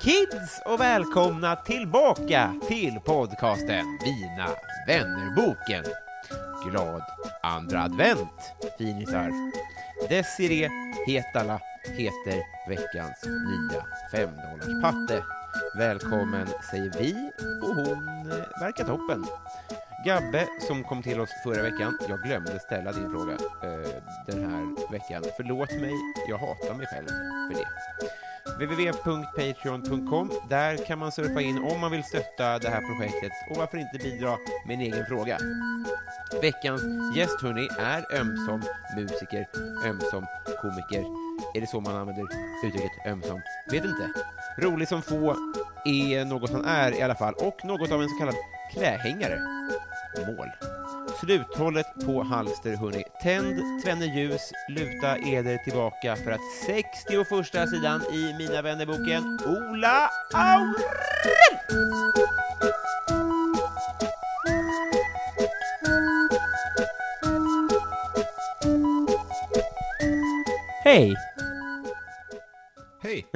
kids och välkomna tillbaka till podcasten Mina vännerboken. Glad andra advent, finisar. Desiree Hetala heter veckans nya femdollarspatte. Välkommen säger vi och hon eh, verkar toppen. Gabbe som kom till oss förra veckan, jag glömde ställa din fråga eh, den här veckan. Förlåt mig, jag hatar mig själv för det www.patreon.com. Där kan man surfa in om man vill stötta det här projektet och varför inte bidra med en egen fråga. Veckans gäst hörni, är ömsom musiker, ömsom komiker. Är det så man använder uttrycket ömsom? Vet inte. Rolig som få är något han är i alla fall och något av en så kallad klähängare. Mål. Sluthållet på halster, hörni. Tänd tvenne ljus, luta eder tillbaka för att 61 sidan i Mina vännerboken Ola Aurell! Hej! Hej!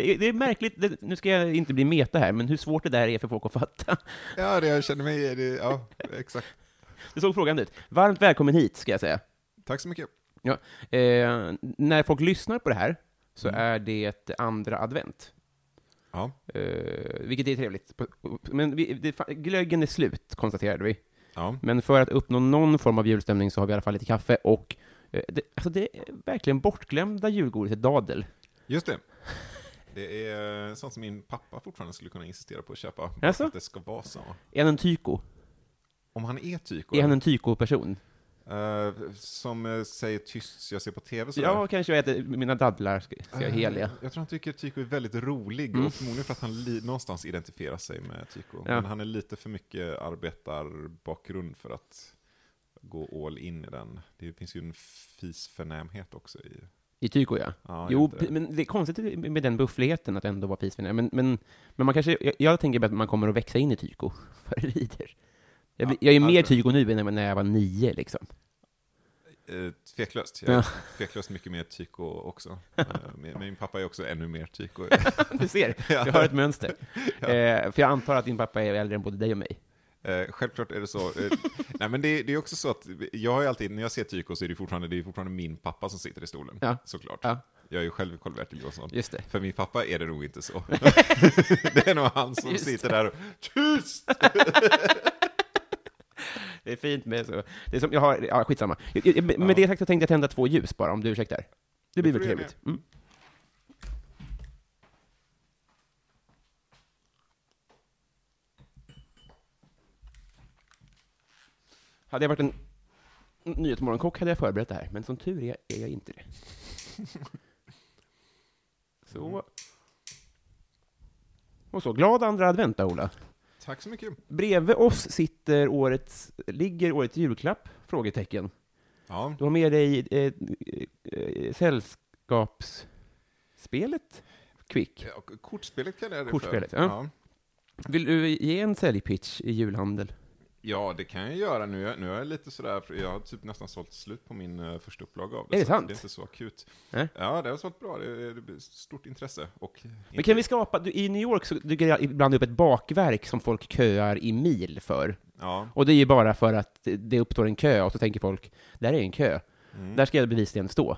Det är, det är märkligt, det, nu ska jag inte bli meta här, men hur svårt det där är för folk att fatta. Ja, det jag känner mig, det, ja, exakt. Det såg frågan ut. Varmt välkommen hit, ska jag säga. Tack så mycket. Ja. Eh, när folk lyssnar på det här så Mm. är det andra advent. Ja, Eh, vilket är trevligt. Men vi, det, glöggen är slut, konstaterade vi. ja. Men för att uppnå någon form av julstämning så har vi i alla fall lite kaffe och eh, det, alltså det är verkligen bortglömda julgodiset dadel. Just det. Det är sånt som min pappa fortfarande skulle kunna insistera på att köpa. för Att det ska vara så. Är han en tyko? Om han är tyko, Är han en tyko-person? eh, som eh, säger tyst, jag ser på tv sådär. Ja, kanske jag äter mina dadlar, ska, jag Eh, heliga. Jag tror han tycker tyko är väldigt rolig, Mm. och förmodligen för att han någonstans identifierar sig med tyko. Ja. Men han är lite för mycket arbetarbakgrund för att gå all in i den. Det finns ju en fisförnämhet också i... I tyko, ja. Ja, Jo, men det är konstigt med den buffligheten att ändå vara fisförnäm. Men, men, men man kanske, jag, jag tänker att man kommer att växa in i tyko för det lider. Jag, Ja, jag är mer alltså- tyko nu än när jag var nio, liksom. Eh, tveklöst. Jag är Ja. tveklöst mycket mer tyko också. Eh, min pappa är också ännu mer tyko. Du ser, Ja. du har ett mönster. Ja. Eh, för jag antar att din pappa är äldre än både dig och mig. Eh, självklart är det så. Eh, nej, men det, det är också så att jag har alltid, när jag ser tyko så är det fortfarande, det är fortfarande min pappa som sitter i stolen. Ja. Såklart. Ja. Jag är ju själv Karl-Bertil Johansson. Det. För min pappa är det nog inte så. det är nog han som Just sitter där och tyst! Det är fint med så. Det är som, jag har, ja, skitsamma. Jag- jag- Med Ja. det sagt så tänkte jag tända två ljus bara, om du ursäktar. Det blir Det väl trevligt. Mm. Hade jag varit en Nyhetsmorgonkock hade jag förberett det här, men som tur är, är jag inte det. Så. Och så, glad andra advent då, Ola. Tack så mycket. Bredvid oss sitter årets, ligger årets julklapp? Frågetecken. Ja, Du har med dig eh, eh, sällskapsspelet Quick. Ja, kortspelet kallar jag det Kortspelet, för. ja. ja. Vill du ge en säljpitch i julhandel? Ja, det kan jag göra. Nu, är- nu är jag lite sådär, för jag har typ nästan sålt slut på min uh, första upplaga av det. Är det sant? Det är inte så akut. Nej. Ja, det har sålt bra. Det är, det är stort intresse. Och Men kan vi skapa, du, i New York så dyker det ibland upp ett bakverk som folk köar i mil för. Ja. Och det är ju bara för att det- det uppstår en kö, och så tänker folk, där är en kö. Mm. Där ska jag bevisligen stå.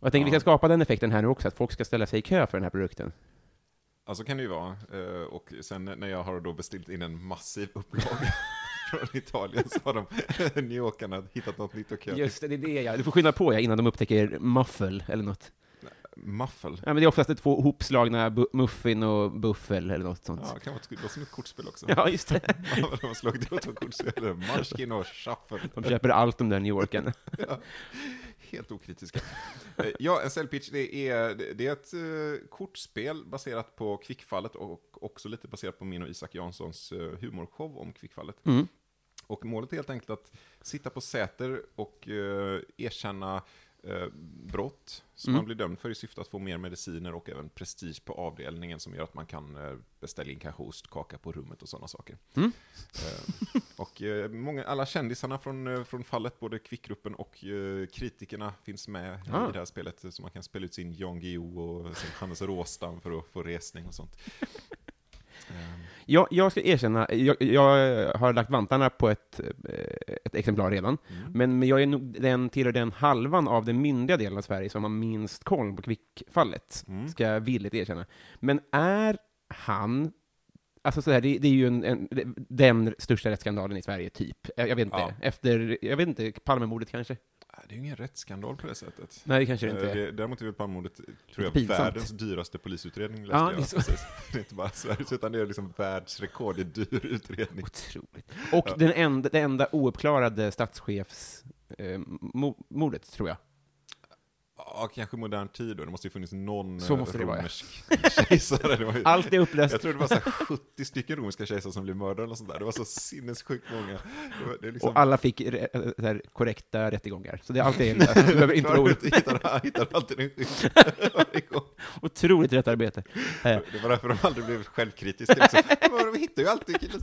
Och jag tänker Ja. vi kan skapa den effekten här nu också, att folk ska ställa sig i kö för den här produkten. Ja, så kan det ju vara. Eh, Och sen när jag har då beställt in en massiv upplaga från Italien så har de New Yorkarna hittat något nytt och kul. Just det, det är det ja. Du får skynda på ja, innan de upptäcker muffel eller något. Muffel. Ja, men det är oftast två hopslagna muffin och buffel eller något sånt. Ja, det kan vara ett, som ett kortspel också. Ja, just det. de har slagit ihop två kortspel. Munchkin och Shuffle. De köper allt om den New Yorken. Ja, helt okritiska. Eh, Ja, en säljpitch, det är, det är ett eh, kortspel baserat på Kvickfallet och också lite baserat på min och Isak Janssons eh, humorshow om Kvickfallet. Mm. Och målet är helt enkelt att sitta på Säter och eh, erkänna eh, brott som Mm. man blir dömd för i syfte att få mer mediciner och även prestige på avdelningen som gör att man kan eh, beställa in kanske ostkaka på rummet och sådana saker. Mm. Eh, och eh, många, alla kändisarna från, eh, från fallet, både Kvickgruppen och kritikerna finns med Ah. i det här spelet. Så man kan spela ut sin Jan Guillou och sin Hannes Råstam för att få resning och sånt. Jag, jag ska erkänna, jag, jag har lagt vantarna på ett, eh, ett exemplar redan, mm. men, men jag är nog den, tillhör den halvan av den myndiga delen av Sverige som har minst koll på Kvickfallet, Mm. ska jag villigt erkänna. Men är han, alltså så här, det, det är ju en, en, den största rättsskandalen i Sverige, typ. Jag, jag vet inte, Ja. efter, jag vet inte, Palmemordet kanske? Det är ju ingen rättsskandal på det sättet. Nej, det kanske det Eh, inte är. det- Däremot är väl Palmemordet, tror jag, pinsamt. världens dyraste polisutredning. Läste Ja, jag. det är så. Det är inte bara Sveriges, utan det är liksom världsrekord i dyr utredning. Otroligt. Och Ja. den enda, det enda ouppklarade statschefs eh, tror jag. Ja, kanske modern tid då. Det måste ju funnits någon Så eh, måste det vara, ja. romersk kejsare. Det var ju, Allt är upplöst. jag tror det var så här 70 stycken romerska kejsare som blev mördade eller sånt där. Det var så sinnessjukt många. Det var, det liksom, Och alla fick re- så här, korrekta rättegångar. Så det är alltid, du behöver inte vara orolig. hittar, hittar alltid en. Otroligt rätt arbete. Eh, Det var därför de aldrig blev självkritiska. Liksom. Vi hittar ju alltid killen.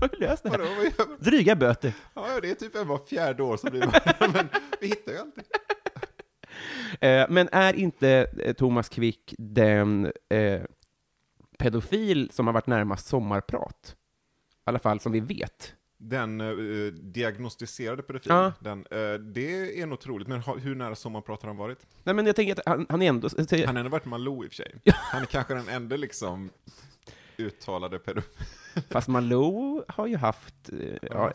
Dryga böter. Ja, ja, det är typ en var fjärde år som blir mördad, men vi hittar ju alltid. Eh, men är inte eh, Thomas Quick den eh, pedofil som har varit närmast sommarprat? I alla fall som vi vet. Den eh, diagnostiserade pedofilen, Ja. den, eh, det är nog troligt, men ha, hur nära sommarprat har han varit? Nej, men jag tänker att han, han är ändå... Han har ändå varit Malou i och för sig. Han är kanske den enda liksom uttalade pedofil. Fast Malou har ju haft eh, ja,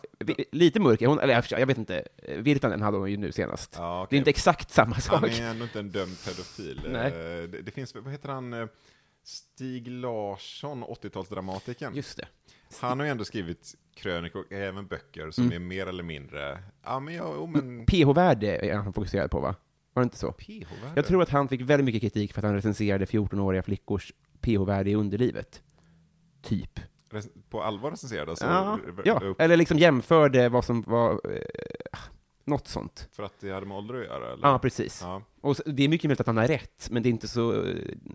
lite mörker. Hon, eller jag vet inte, eh, Virtanen hade hon ju nu senast. Ja, Det okej. är inte exakt samma Han sak. är ändå inte en dömd pedofil. Nej. Eh, Det, det finns, vad heter han, Stig Larsson, 80-talsdramatikern. Just det. Han har ju ändå skrivit krönikor och även böcker som Mm. är mer eller mindre, ja men ja, jo, men PH-värde är han fokuserad på, va? Var det inte så? PH-värde. Jag tror att han fick väldigt mycket kritik för att han recenserade 14-åriga flickors PH-värde i underlivet. Typ. På allvar recenserade alltså? Ja, ja. upp eller liksom jämförde vad som var... Eh, något sånt. För att det hade med ålder att göra? Eller? Ja, precis. Ja. Och så, det är mycket möjligt att han har rätt, men det är inte så... eh,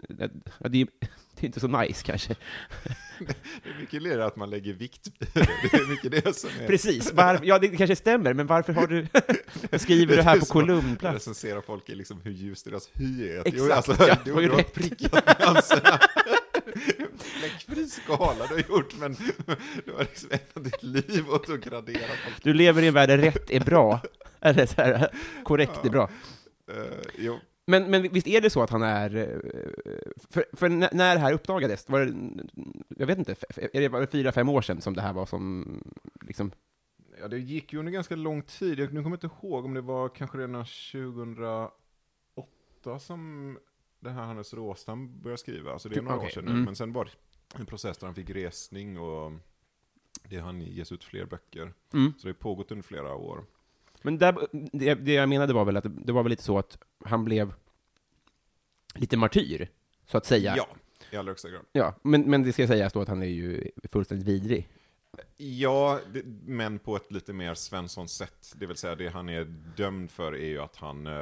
det, är, det är inte så nice, kanske. Det är mycket mer att man lägger vikt det. Är mycket det som är... Precis. Var, ja, det kanske stämmer, men varför har du... skriver det här på kolumnplats? Recensera folk i liksom hur ljus deras hy är. Exakt, Jo, alltså, ja, du, har ju du har rätt. prickat. Fläckfri skala du har gjort, men du har liksom ägnat ditt liv åt att gradera. Du lever i en värld där rätt är bra. Eller så här, korrekt är bra. Uh, Men, men visst är det så att han är... eh, För, för när det här uppdagades, var det, jag vet inte, är det bara fyra, fem år sedan som det här var som, liksom, Ja, det gick ju under ganska lång tid. Jag nu kommer inte ihåg om det var kanske redan 2008 som det här Hannes Råstam började skriva. Alltså det är några Okej, år sedan nu. mm. Men sen var det en process där han fick resning och det han ges ut fler böcker. mm. Så det har pågått under flera år. Men där, det, det jag menade var väl att det, det var väl lite så att han blev lite martyr, så att säga. Ja, i allra högsta grad. Ja, men, men det ska sägas då att han är ju fullständigt vidrig. Ja, det, men på ett lite mer Svensson sätt. Det vill säga, det han är dömd för är ju att han eh,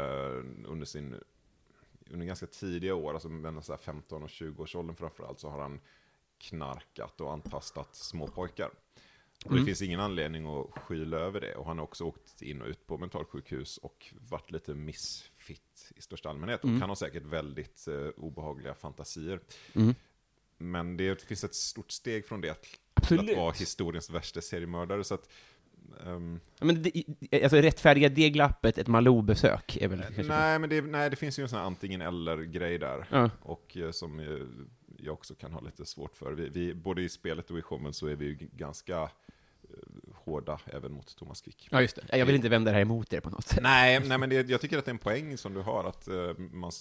under sin under ganska tidiga år, alltså mellan så här 15 och 20 års åldern framförallt, så har han knarkat och antastat små pojkar. Och det Mm. finns ingen anledning att skyla över det. Och han har också åkt in och ut på mentalsjukhus och varit lite missfit i största allmänhet. Mm. Och han har säkert väldigt eh, obehagliga fantasier. Mm. Men det finns ett stort steg från det till att vara historiens värsta seriemördare. Så att, ehm, Men det, alltså rättfärdiga det glappet, ett Malou-besök, är väl kanske... nej, men det, nej, det finns ju en sån här antingen eller-grej där. Ja. Och eh, som jag också kan ha lite svårt för. Vi, vi, både i spelet och i showen så är vi ju ganska eh, hårda även mot Thomas Quick. Ja, just det. Jag vill inte vända det här emot er på något sätt. Nej, nej men det, jag tycker att det är en poäng som du har, att eh, man,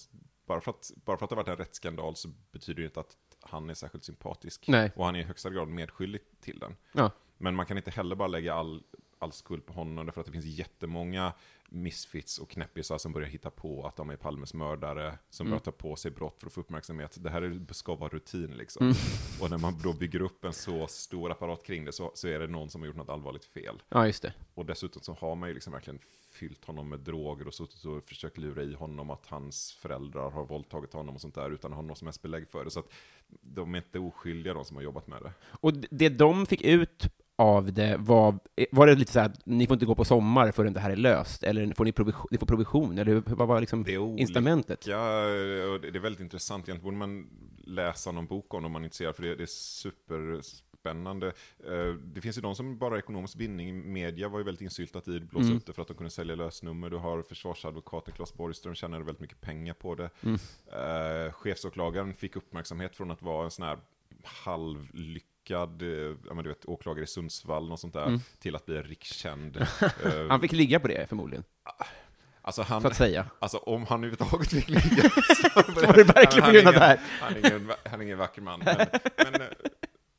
bara, för att bara för att det har varit en rättsskandal så betyder det inte att han är särskilt sympatisk. Nej. Och han är i högsta grad medskyldig till den. Ja. Men man kan inte heller bara lägga all, all skuld på honom, därför att det finns jättemånga misfits och knäppisar som börjar hitta på att de är Palmes mördare, som börjar ta på sig brott för att få uppmärksamhet. Det här är, ska vara rutin liksom. Och när man då bygger upp en så stor apparat kring det så, så är det någon som har gjort något allvarligt fel. ja, just det. Och dessutom så har man ju liksom verkligen fyllt honom med droger och suttit och försökt lura i honom att hans föräldrar har våldtagit honom och sånt där utan att ha något som helst belägg för det. Så att de är inte oskyldiga de som har jobbat med det. Och det de fick ut av det var, var det lite så här att ni får inte gå på sommar förrän det här är löst, eller får ni provision, ni får provision, eller vad var liksom Det olika. incitamentet? Ja, det det är väldigt intressant. Egentligen borde man läsa någon bok om om man är intresserad, för det, det är superspännande. Eh, Det finns ju de som bara har ekonomisk vinning. Media var ju väldigt insyltat i det, blåsa Mm. upp det för att de kunde sälja lösnummer. Du har försvarsadvokaten Claes Borgström, tjänade väldigt mycket pengar på det. Mm. Eh, chefsåklagaren fick uppmärksamhet från att vara en sån här halvlyckad eh, ja, men du vet, åklagare i Sundsvall, något sånt där, till att bli rikskänd. eh, Han fick ligga på det förmodligen, alltså han, så att säga. Alltså om han överhuvudtaget fick ligga så Var det verkligen på grund av det här? Han är ingen, han är ingen vacker man, men, men eh,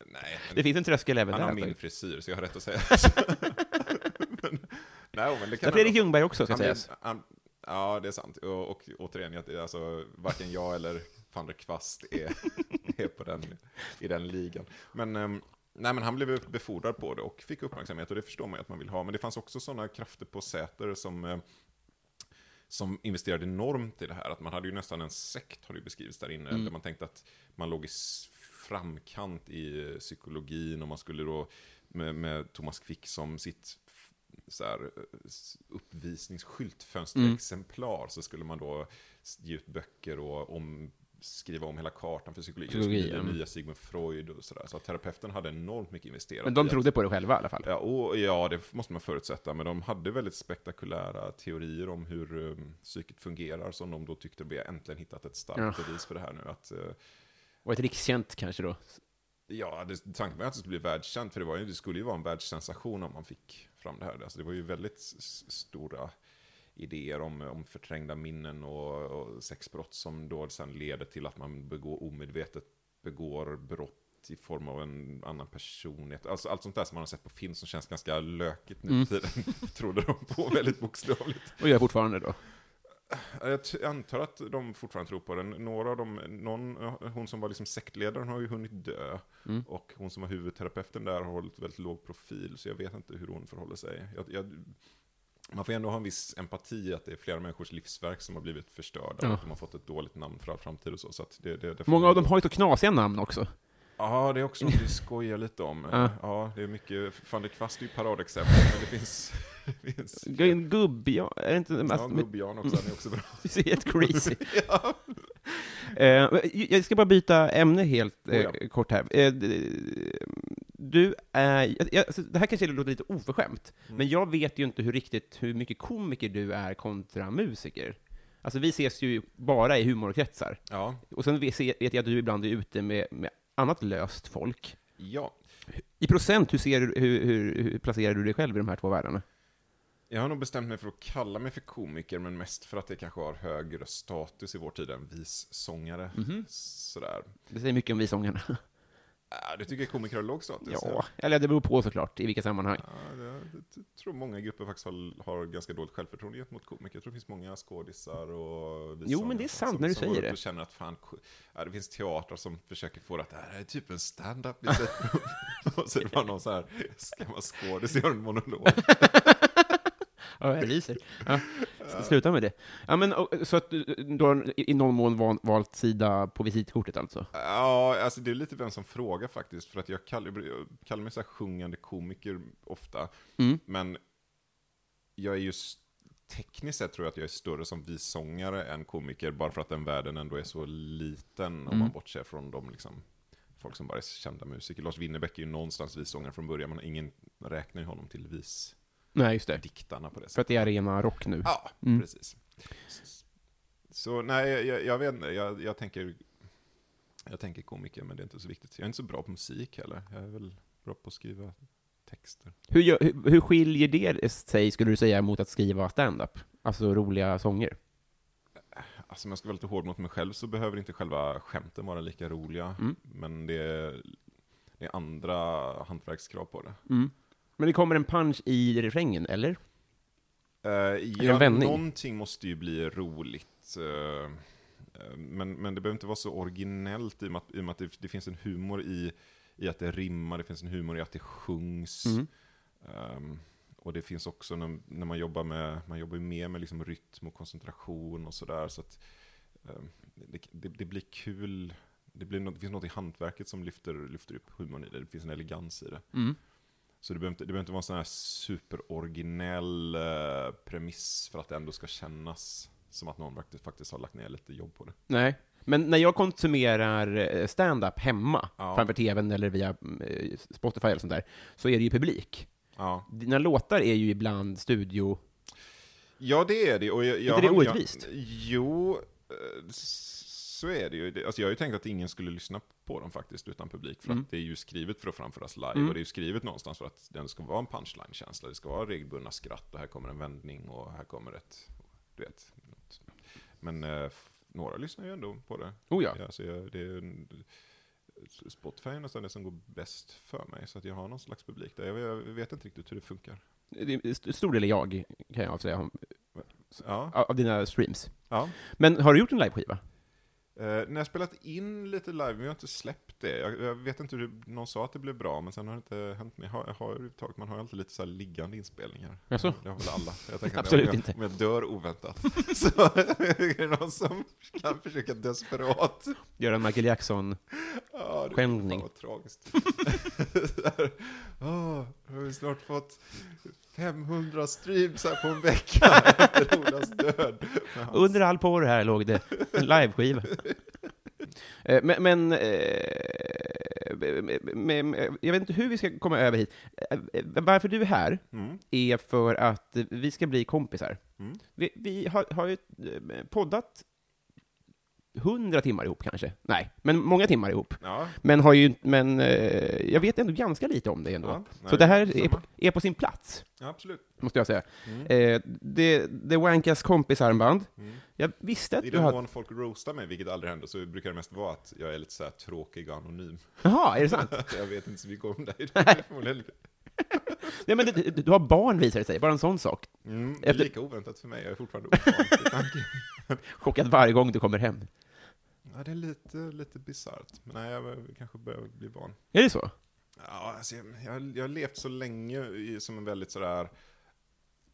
nej. Det Men, finns en tröskel även han där. har alltså. min frisyr, så jag har rätt att säga men, Nej, men det Det kan är Fredrik han- Ljungberg också, ska han sägas. han, Ja, det är sant. Och, och återigen, jag, alltså, varken jag eller van der Kvast är, är på den, i den ligan. Men, ehm, nej, men han blev befordrad på det och fick uppmärksamhet, och det förstår man ju att man vill ha. Men det fanns också sådana krafter på Säter som eh, som investerade enormt i det här. Att man hade ju nästan en sekt, har det beskrivits där inne, där man tänkte att man låg i framkant i eh, psykologin och man skulle då med, med Thomas Quick som sitt så här, eh, s- uppvisningsskylt, fönsterexemplar, så skulle man då ge ut böcker och om, skriva om hela kartan för psykologi. Det skulle Psykologi, bli den mm. nya Sigmund Freud och sådär. Så att terapeuten hade enormt mycket investerat Men de att- trodde på det själva i alla fall. Ja, och, ja, det måste man förutsätta. Men de hade väldigt spektakulära teorier om hur um, psyket fungerar, som de då tyckte vi har äntligen hittat ett starkt Ja. bevis för det här nu. Att, eh, Och ett rikskänt kanske då. ja, det, tanken var att det skulle bli världskänt, för det, var ju, det skulle ju vara en världssensation om man fick fram det här. Alltså, det var ju väldigt stora idéer om, om förträngda minnen och, och sexbrott som då sen leder till att man begår omedvetet begår brott i form av en annan personlighet. Alltså allt sånt där som man har sett på film som känns ganska lökigt nu för tiden, trodde de på väldigt bokstavligt. Och gör fortfarande då. Jag antar att de fortfarande tror på den. Några av dem, någon, hon som var liksom sektledaren har ju hunnit dö. Och hon som var huvudterapeuten där har hållit väldigt låg profil, så jag vet inte hur hon förhåller sig. Jag, jag, man får ändå ha en viss empati att det är flera människors livsverk som har blivit förstörda. Ja. Och att de har fått ett dåligt namn för all framtid och så. så det, det, det Många av dem har ju så knasiga namn också. Ja, det är också något vi skojar lite om. Ja. Ja, det är mycket, van der Kvast är ju paradexempel, men det finns... det finns En gubb, ja, är inte... ja, Gubb-Jan också, han är också bra. det är helt crazy. Eh, jag ska bara byta ämne helt eh, Oh ja. kort här. Eh, du är, alltså, det här kanske låter lite oförskämt, Mm. men jag vet ju inte hur riktigt hur mycket komiker du är kontra musiker. Alltså vi ses ju bara i humorkretsar, Ja, och sen vet jag att du ibland är ute med, med annat löst folk. ja. I procent, hur, ser hur, hur, hur placerar du dig själv i de här två världarna? Jag har nog bestämt mig för att kalla mig för komiker, men mest för att det kanske har högre status i vår tid än vissångare. Mhm. Sådär. Det säger mycket om vi sångarna. Äh, du tycker komiker har låg status? Ja, eller det beror på såklart, i vilka sammanhang. Ja, jag tror många grupper faktiskt har, har ganska dåligt självförtroende gentemot komiker. Jag tror det finns många skådisar och Jo, men det är som- sant när du som säger det. och känner att fan, ja, det finns teatrar som försöker få det att det här är typ en stand-up. vi sätter upp." och så är det bara någon så här, ska man skådis göra en monolog? Ja, jag ryser. Ja, sluta med det. Ja, men, och, så att du, du har i någon mån val- valt sida på visitkortet alltså? Ja, alltså det är lite vem som frågar faktiskt, för att jag kallar, jag kallar mig så här sjungande komiker ofta, Mm. men jag är ju s- tekniskt sett tror jag att jag är större som vissångare än komiker, bara för att den världen ändå är så liten, om Mm. man bortser från de liksom, folk som bara är kända musiker. Lars Winnerbäck är ju någonstans vissångare från början, men ingen räknar ju honom till Nej, just det. visdiktarna på det För sättet. att det är arena rock nu. Ja, Mm. precis. Så, så nej, jag, jag vet inte, jag, jag tänker Jag tänker komiker, men det är inte så viktigt. Jag är inte så bra på musik heller. Jag är väl bra på att skriva texter. Hur, hur, hur skiljer det sig, skulle du säga, mot att skriva stand-up? Alltså roliga sånger? Alltså om jag ska vara lite hård mot mig själv så behöver inte själva skämten vara lika roliga. Mm. Men det är, det är andra hantverkskrav på det. Mm. Men det kommer en punch i refrängen, eller? Uh, ja, någonting måste ju bli roligt. eh, men, men det behöver inte vara så originellt i och med att, i och med att det, det finns en humor i, i att det rimmar, det finns en humor i att det sjungs. Mm. Ehm, och det finns också när, när man jobbar med, man jobbar ju mer med liksom rytm och koncentration och sådär. Så att ehm, det, det, det blir kul. Det, blir något, det finns något i hantverket som lyfter, lyfter upp humorn i det. Det finns en elegans i det. Mm. Så det behöver inte, det behöver inte vara en sån här superoriginell eh, premiss för att det ändå ska kännas som att någon faktiskt, faktiskt har lagt ner lite jobb på det. Nej. Men när jag konsumerar eh, stand-up hemma, Ja. framför tvn eller via eh, Spotify eller sånt där, så är det ju publik. Ja, Dina låtar är ju ibland studio... ja det är det. Och jag, jag, inte det orättvist? Jo, så är det ju. Alltså jag har ju tänkt att ingen skulle lyssna på dem faktiskt utan publik. För Mm. att det är ju skrivet för att framföras live. Mm. Och det är ju skrivet någonstans för att den ska vara en punchline-känsla. Det ska vara regelbundna skratt och här kommer en vändning och här kommer ett, du vet. något. Men eh, några lyssnar ju ändå på det. Oh ja. Ja, så jag, det är en, Spotify är nästan det som går bäst för mig, så att jag har någon slags publik där. Jag, jag vet inte riktigt hur det funkar. Det är stor del är jag, kan jag avslöja, om- Ja, av av dina streams. ja. Men har du gjort en liveskiva? Eh, när jag spelat in lite live, men jag har inte släppt det. Jag, jag vet inte hur någon sa att det blev bra, men sen har det inte hänt mer. Har, har överhuvudtaget, man har ju alltid lite så här liggande inspelningar. Jaså? Det har väl alla. Jag tänker Absolut jag, inte. Om jag dör oväntat, så är det någon som kan försöka desperat Göra en Michael Jackson? Ja, det vad tragiskt. Nu har vi snart fått 500 streams här på en vecka efter Olas död. Under all porr här låg det en liveskiva. Eh, Men, men eh, med, jag vet inte hur vi ska komma över hit. Eh, eh, Varför du är här Mm, är för att vi ska bli kompisar. mm. Vi, vi har, har ju eh, poddat hundra timmar ihop kanske. Nej, men många timmar ihop. Ja, Men, har ju, men eh, jag vet ändå ganska lite om dig ändå. Ja, Så nej, det här är på, är på sin plats, ja, absolut. måste jag säga. Mm. Eh, det, det Wankas kompisarmband. Mm. Jag visste att I du den hade... mån folk roastar mig, vilket aldrig händer, så brukar det mest vara att jag är lite så här tråkig och anonym. Jaha, är det sant? jag vet inte så mycket om dig. Nej. Men du, du har barn visar det sig, bara en sån sak. Mm, det är Efter- lika oväntat för mig, jag är fortfarande ovan. Chockad varje gång du kommer hem. Ja, det är lite, lite bisarrt. Men nej, jag kanske börjar bli van. Är det så? Ja, alltså jag, jag, jag har levt så länge i, som en väldigt sådär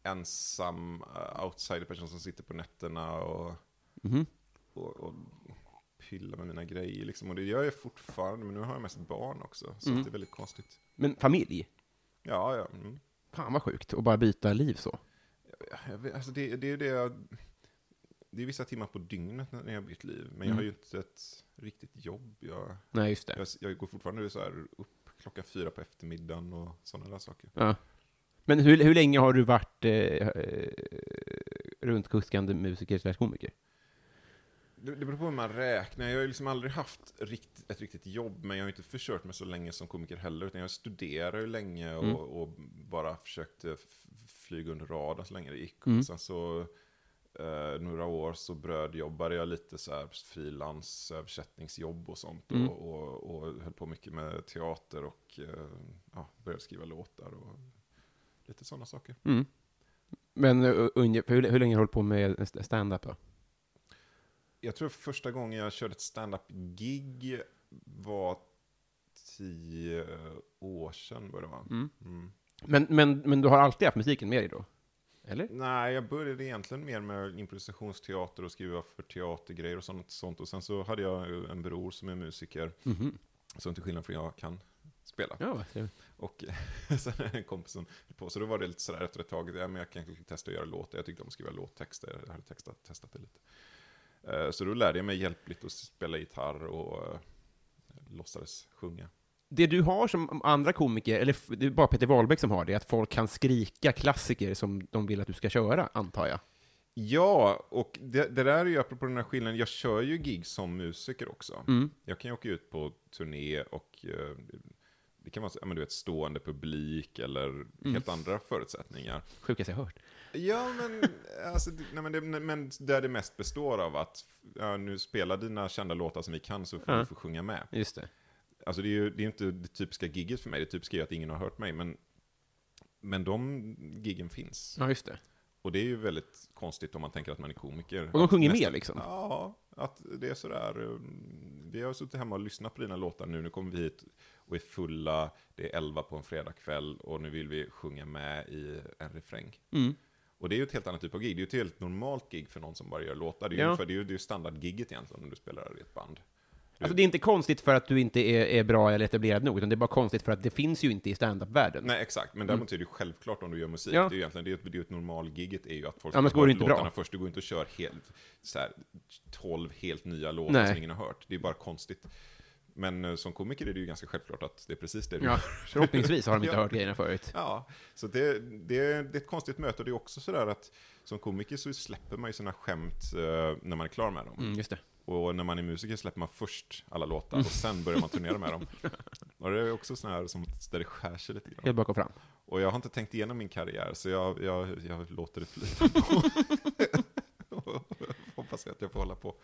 ensam uh, outsider-person som sitter på nätterna och, Mhm. och, och pillar med mina grejer. Liksom. Och det gör jag fortfarande, men nu har jag mest barn också. Så Mm. det är väldigt konstigt. Men familj? Ja, ja. Mm. Fan vad sjukt, att bara byta liv så. Jag vet, alltså det, det är ju det jag, Det är vissa timmar på dygnet när jag har bytt liv. Men jag Mm. har ju inte ett riktigt jobb. Jag, Nej, just det. jag, jag går fortfarande så här upp klockan fyra på eftermiddagen och sådana där saker. Ja. Men hur, hur länge har du varit eh, eh, runtkuskande musiker slash komiker? Det, det beror på hur man räknar. Jag har liksom aldrig haft rikt, ett riktigt jobb, men jag har inte försökt mig så länge som komiker heller. Utan jag studerar ju länge och, Mm. och bara försökte f- flyga under radarn så länge det gick. Mm. Och sen så eh, några år så brödjobbade jag lite så här frilans översättningsjobb och sånt. Mm. Och, och, och höll på mycket med teater och eh, ja, började skriva låtar och lite sådana saker. Mm. Men ungefär, hur, hur länge har du hållit på med st- stand-up då? Jag tror första gången jag körde ett stand-up-gig var tio år sedan, vad det var. Mm. Mm. Men, men, men du har alltid haft musiken med dig då? Eller? Nej, jag började egentligen mer med improvisationsteater och skriva för teatergrejer och sånt. sånt. Och sen så hade jag en bror som är musiker, Mhm. som till skillnad från jag kan spela. Ja. Och sen en kompis som höll på, så då var det lite sådär efter ett tag, ja, men jag kan testa att göra låtar. Jag tyckte om att skriva låttexter, jag hade textat, testat det lite. Eh, Så då lärde jag mig hjälpligt att spela gitarr och eh, låtsades sjunga. Det du har som andra komiker, eller det är bara Peter Wahlbeck som har det, att folk kan skrika klassiker som de vill att du ska köra, antar jag. Ja, och det, det där är ju apropå den här skillnaden, jag kör ju gig som musiker också. Mm. Jag kan ju åka ut på turné och eh, det kan vara men du vet, stående publik eller Mm. helt andra förutsättningar. Sjukaste jag hört. Ja, men, alltså, det- nej, men, det, men där det mest består av att ja, nu spelar dina kända låtar som vi kan så får Ja. du få sjunga med. Just det. Alltså det är ju det är inte det typiska gigget för mig, det typiska är ju att ingen har hört mig, men, men de giggen finns. Ja, just det. Och det är ju väldigt konstigt om man tänker att man är komiker. Och de sjunger Nästan- med liksom? Ja, att det är sådär. um, Vi har suttit hemma och lyssnat på dina låtar nu, nu kommer vi hit och är fulla, det är elva på en fredagkväll och nu vill vi sjunga med i en refräng. Mm. Och det är ju ett helt annat typ av gig, det är ju ett helt normalt gig för någon som bara gör låtar. Det är ju Ja. ungefär- det är ju, det är ju standardgigget egentligen om du spelar i ett band. Alltså det är inte konstigt för att du inte är, är bra eller etablerad nog, utan det är bara konstigt för att det finns ju inte i standup-världen. Nej, exakt. Men däremot är det ju självklart om du gör musik. Ja. Det är ju egentligen, det är, ett- det är ett normalgigget är ju att folk Ja, det inte låtarna bra. först. Du går inte och kör helt, så här, 12 helt nya låtar Nej. som ingen har hört. Det är bara konstigt. Men eh, som komiker är det ju ganska självklart att det är precis det du Ja, gör. förhoppningsvis har de inte Ja. hört grejerna förut. Ja, så det, det, är- det är ett konstigt möte och det är också sådär att som komiker så släpper man ju sina skämt eh, när man är klar med dem. Mm, just det. Och när man är musiker släpper man först alla låtar och sen börjar man turnera med dem. Och det är också sån här som, där det skär sig lite grann. Helt bak och fram. Och jag har inte tänkt igenom min karriär, så jag, jag, jag låter det flyta på. Hoppas att jag får hålla på.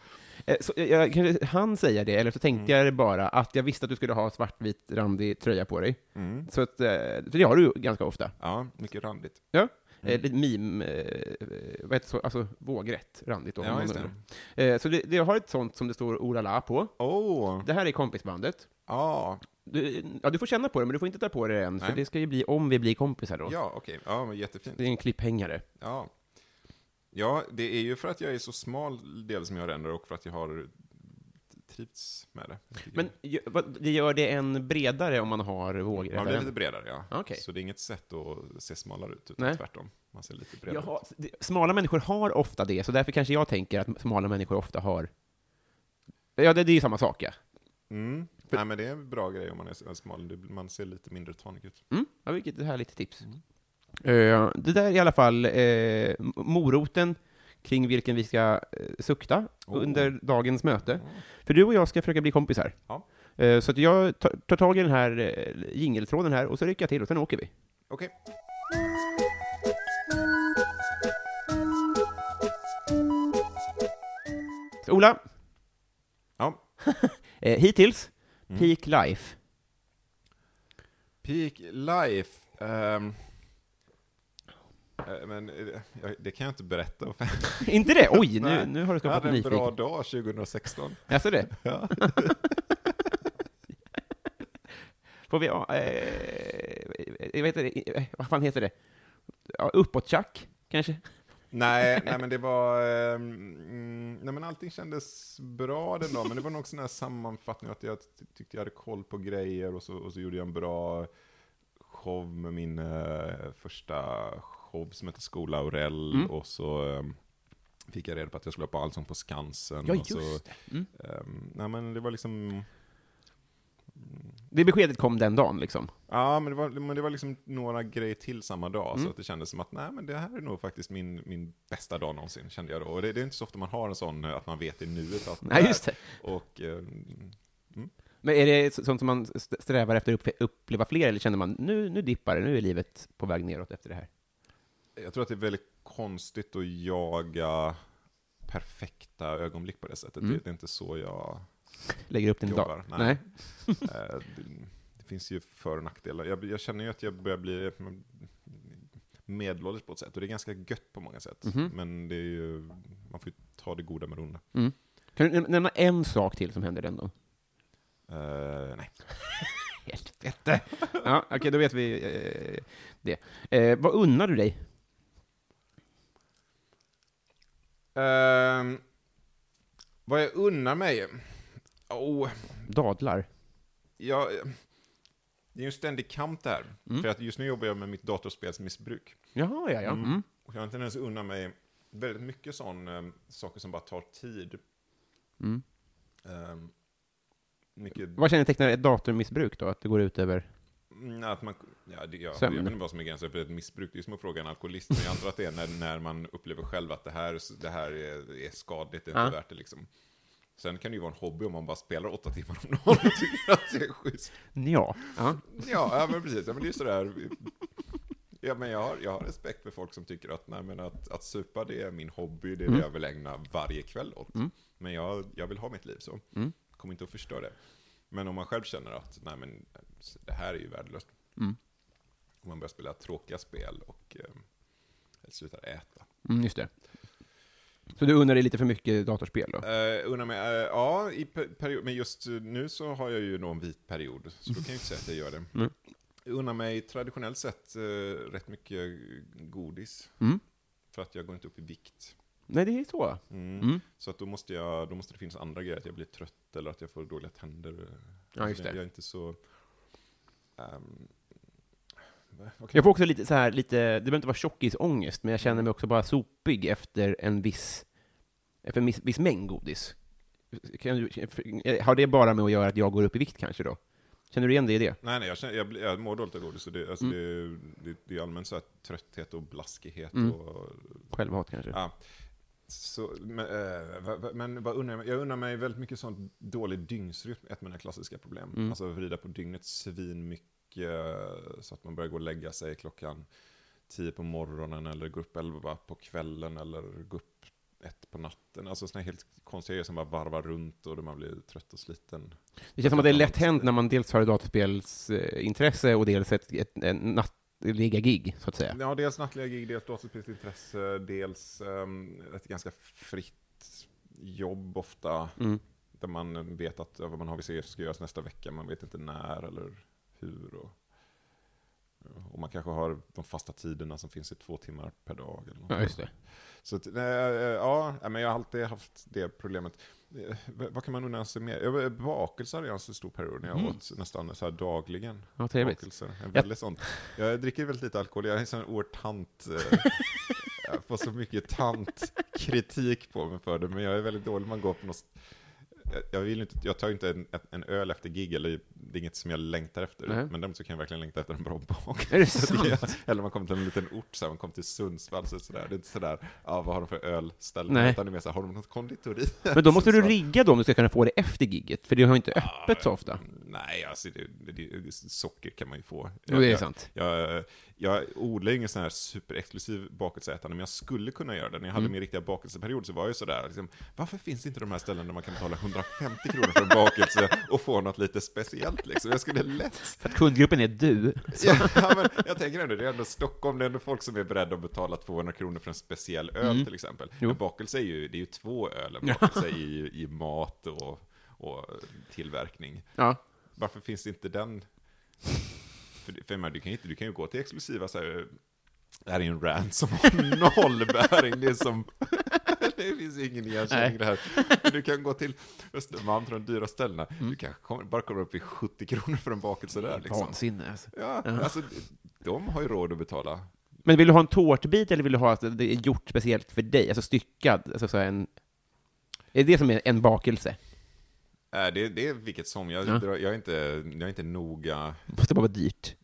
Eh, Så, jag, kanske han säga det, eller så tänkte jag bara att jag visste att du skulle ha svartvit randig tröja på dig. Mm. Så, att, eh, så det har du ju ganska ofta. Ja, mycket randigt. Ja. Mm. Eh, meme, eh, vad heter så, alltså vågrätt, randigt då. om Ja, det. Eh, så det, det har ett sånt som det står Orala på. Åh! Det här är kompisbandet. Ja, Du, ja, du får känna på det, men du får inte ta på det än, för Nej. det ska ju bli om vi blir kompisar då. ja okej. Ja, men jättefint. Det är en klipphängare. Ja. ja, det är ju för att jag är så smal del som jag ränder och för att jag har trivts med det. Men det gör det en bredare om man har Man vågrätt? blir lite bredare, ja. Okej. Så det är inget sätt att se smalare ut, utan Nej. tvärtom. Man ser lite bredare Jaha, ut. smala människor har ofta det, så därför kanske jag tänker att smala människor ofta har... Ja, det, det är ju samma sak, ja. Mm. Nej, men det är en bra grej om man är smal. Man ser lite mindre tanig ut. Mm, ja vilket härligt tips. Eh, det där är i alla fall eh, moroten kring vilken vi ska eh, sukta Oh. under dagens möte. För du och jag ska försöka bli kompisar. Ja. Eh, så att jag tar, tag i den här eh, jingeltråden här och så rycker jag till och sen åker vi. Okej. Så Ola, Ja. hittills, Mm. Peak Life. Peak Life. eh, men eh, jag- det kan jag inte berätta. Inte det? Oj, nu, nu har du Jag skapat hade en nyfiken. bra dag 2016. Alltså det? Ja. Får vi, eh, vad heter det, Eh, vad fan heter det? Ja, uppåt-tjack, kanske? nej, nej, men det var... mm, nej, men allting kändes bra den dagen, men det var nog sån här sammanfattning att jag ty- tyckte jag hade koll på grejer och så, och så gjorde jag en bra show med min eh, första show som heter Skola Aurell Mm. och så ehm, fick jag reda på att jag skulle vara på Allsång på Skansen. Ja, och just så, det. Mm. ehm, nej, men det var liksom... Det beskedet kom den dagen, liksom. Ja, men det var, men det var liksom några grejer till samma dag, Mm. så att det kändes som att nej, men det här är nog faktiskt min, min bästa dag någonsin, kände jag då. Och det, det är inte så ofta man har en sån, att man vet i nuet att Nej, just det. Och eh, Men är det så- sånt som man st- strävar efter att upp- uppleva fler, eller känner man nu, nu dippar det, nu är livet på väg neråt efter det här? Jag tror att det är väldigt konstigt att jaga perfekta ögonblick på det sättet. Mm. Det, det är inte så jag Lägger upp din jobbar. dag? Nej. Nej. Eh, det, det finns ju för och nackdelar. Jag, jag känner ju att jag börjar bli medelålders på ett sätt, och det är ganska gött på många sätt. Mhm. Men det är ju, man får ju ta det goda med det onda. Mm. Kan du näm- nämna en sak till som händer den dagen? Eh, nej. Helvete! ja, okej, då vet vi eh, det. Eh, vad unnar du dig? Ehm, vad jag unnar mig? Oh, Dadlar? jag, det är ju en ständig kamp det här. Mm. För att just nu jobbar jag med mitt datorspelsmissbruk. Jaha, ja, ja. Mm. Mm. Och jag har en tendens att unna mig väldigt mycket sådana saker som bara tar tid. Mm. Ehm, mycket, Vad kännetecknar ett datormissbruk då? Att det går ut över... Mm, att man, Ja, det, ja, jag vet inte vad som är gränsen för ett missbruk. Det är som att fråga en alkoholist. Men jag antar att det är när, när man upplever själv att det här, det här är, är skadligt, det är inte Ja. värt det liksom. Sen kan det ju vara en hobby om man bara spelar åtta timmar om dagen och tycker att det är schysst. Ja. ja. Ja, men precis. Ja, men det är sådär. Ja, men jag, har, jag har respekt för folk som tycker att, nej, men att, att supa det är min hobby, det är det jag vill ägna varje kväll åt. Men jag, jag vill ha mitt liv så. Mm. Kommer inte att förstöra det. Men om man själv känner att, nej men det här är ju värdelöst. Mm. Om man börjar spela tråkiga spel och eh, slutar äta. Mm, just det. Så du unnar dig lite för mycket datorspel då? Uh, undrar mig, eh, ja, i per- period, men just nu så har jag ju en vit period, så då kan jag inte säga att jag gör det. Mm. Jag unnar mig traditionellt sett eh, rätt mycket godis, Mm. för att jag går inte upp i vikt. Nej, det är så. Mm. Mm. Så att då måste, jag, då måste det finnas andra grejer, att jag blir trött eller att jag får dåliga tänder. Ja, just Så det. Jag är inte så... ehm, vad- vad kan Jag får också lite så här, lite, det behöver inte vara tjockisångest, men jag känner mig också bara sopig efter en viss, efter en viss, viss mängd godis. Du, har det bara med att göra att jag går upp i vikt kanske då? Känner du igen det i det? Nej, nej, jag, känner, jag, jag mår dåligt av godis. Så det, alltså Mm. det, det, det är allmänt så trötthet och blaskighet. Mm. Och, Självhat kanske? ja. Så, men, eh, va- men vad unnar jag, jag unnar mig väldigt mycket sån dålig dygnsrytm, ett av mina klassiska problem. Mm. Alltså vrida på dygnet svin mycket så att man börjar gå och lägga sig klockan tio på morgonen eller gå upp elva på kvällen eller gå upp ett på natten. Alltså sådana helt konstiga grejer som bara varvar runt och då man blir trött och sliten. Det känns som att det är lätt hänt när man dels har ett dataspelsintresse och dels ett, ett, en nattliga gig, så att säga. Ja, dels nattliga gig, dels dataspelsintresse, dels um, ett ganska fritt jobb ofta. Mm. Där man vet att vad man har som ska göras nästa vecka, man vet inte när eller hur. Och, och man kanske har de fasta tiderna som finns i två timmar per dag. Eller något. Ja, just det. Så att, eh, ja, men jag har alltid haft det problemet. Eh, Vad kan man unna sig mer? Bakelser är en så stor period när jag Mm. åt nästan så här dagligen. Ja, trevligt. Bakelser. En väldigt sånt. Jag dricker väldigt lite alkohol, jag är en sån oerhört tant. eh, Jag får så mycket tantkritik på mig för det, men jag är väldigt dålig man går på något jag- vill inte, jag tar inte en, en öl efter gig, eller det är inget som jag längtar efter. Nej. Men däremot så kan jag verkligen längta efter en bra bak. Är det Så det sant? eller man kommer till en liten ort, så här, man kommer till Sundsvall, så sådär. det är inte sådär, ja vad har de för ölställe? Nej. Utan det är mer så här, har de något konditori? Men då måste du rigga dem om du ska kunna få det efter gigget, för det har ju inte öppet så ofta. Nej, alltså det, det, socker kan man ju få. Jo, det är jag, sant. Jag, jag odlar ingen sån här superexklusiv bakelseätande, men jag skulle kunna göra det. När jag hade Mm. min riktiga bakelseperiod så var jag ju sådär, liksom, varför finns inte de här ställena där man kan betala 150 kronor för en bakelse och få något lite speciellt liksom? Jag skulle lätt För att kundgruppen är du. Ja, men jag tänker ändå, det är ändå Stockholm, det är ändå folk som är beredda att betala 200 kronor för en speciell öl Mm. till exempel. Jo. En bakelse är ju, det är ju två öl, en bakelse i, i mat och, och tillverkning. Ja. Varför finns inte den? För, för menar, du, kan ju inte, du kan ju gå till exklusiva så här, det här är ju en rant som har noll bäring, det är som det finns ingen igenkänning här. Du kan gå till Östermalm, till de dyra ställena, Mm. du kanske kommer, bara kommer upp i 70 kronor för en bakelse där liksom. Vansinne alltså. Ja, alltså de har ju råd att betala. Men vill du ha en tårtbit eller vill du ha att det är gjort speciellt för dig? Alltså styckad? Alltså så en... Är det som är en bakelse? Äh, det, det är vilket som, jag, Ja. jag, är inte, jag är inte noga. Det måste bara vara dyrt.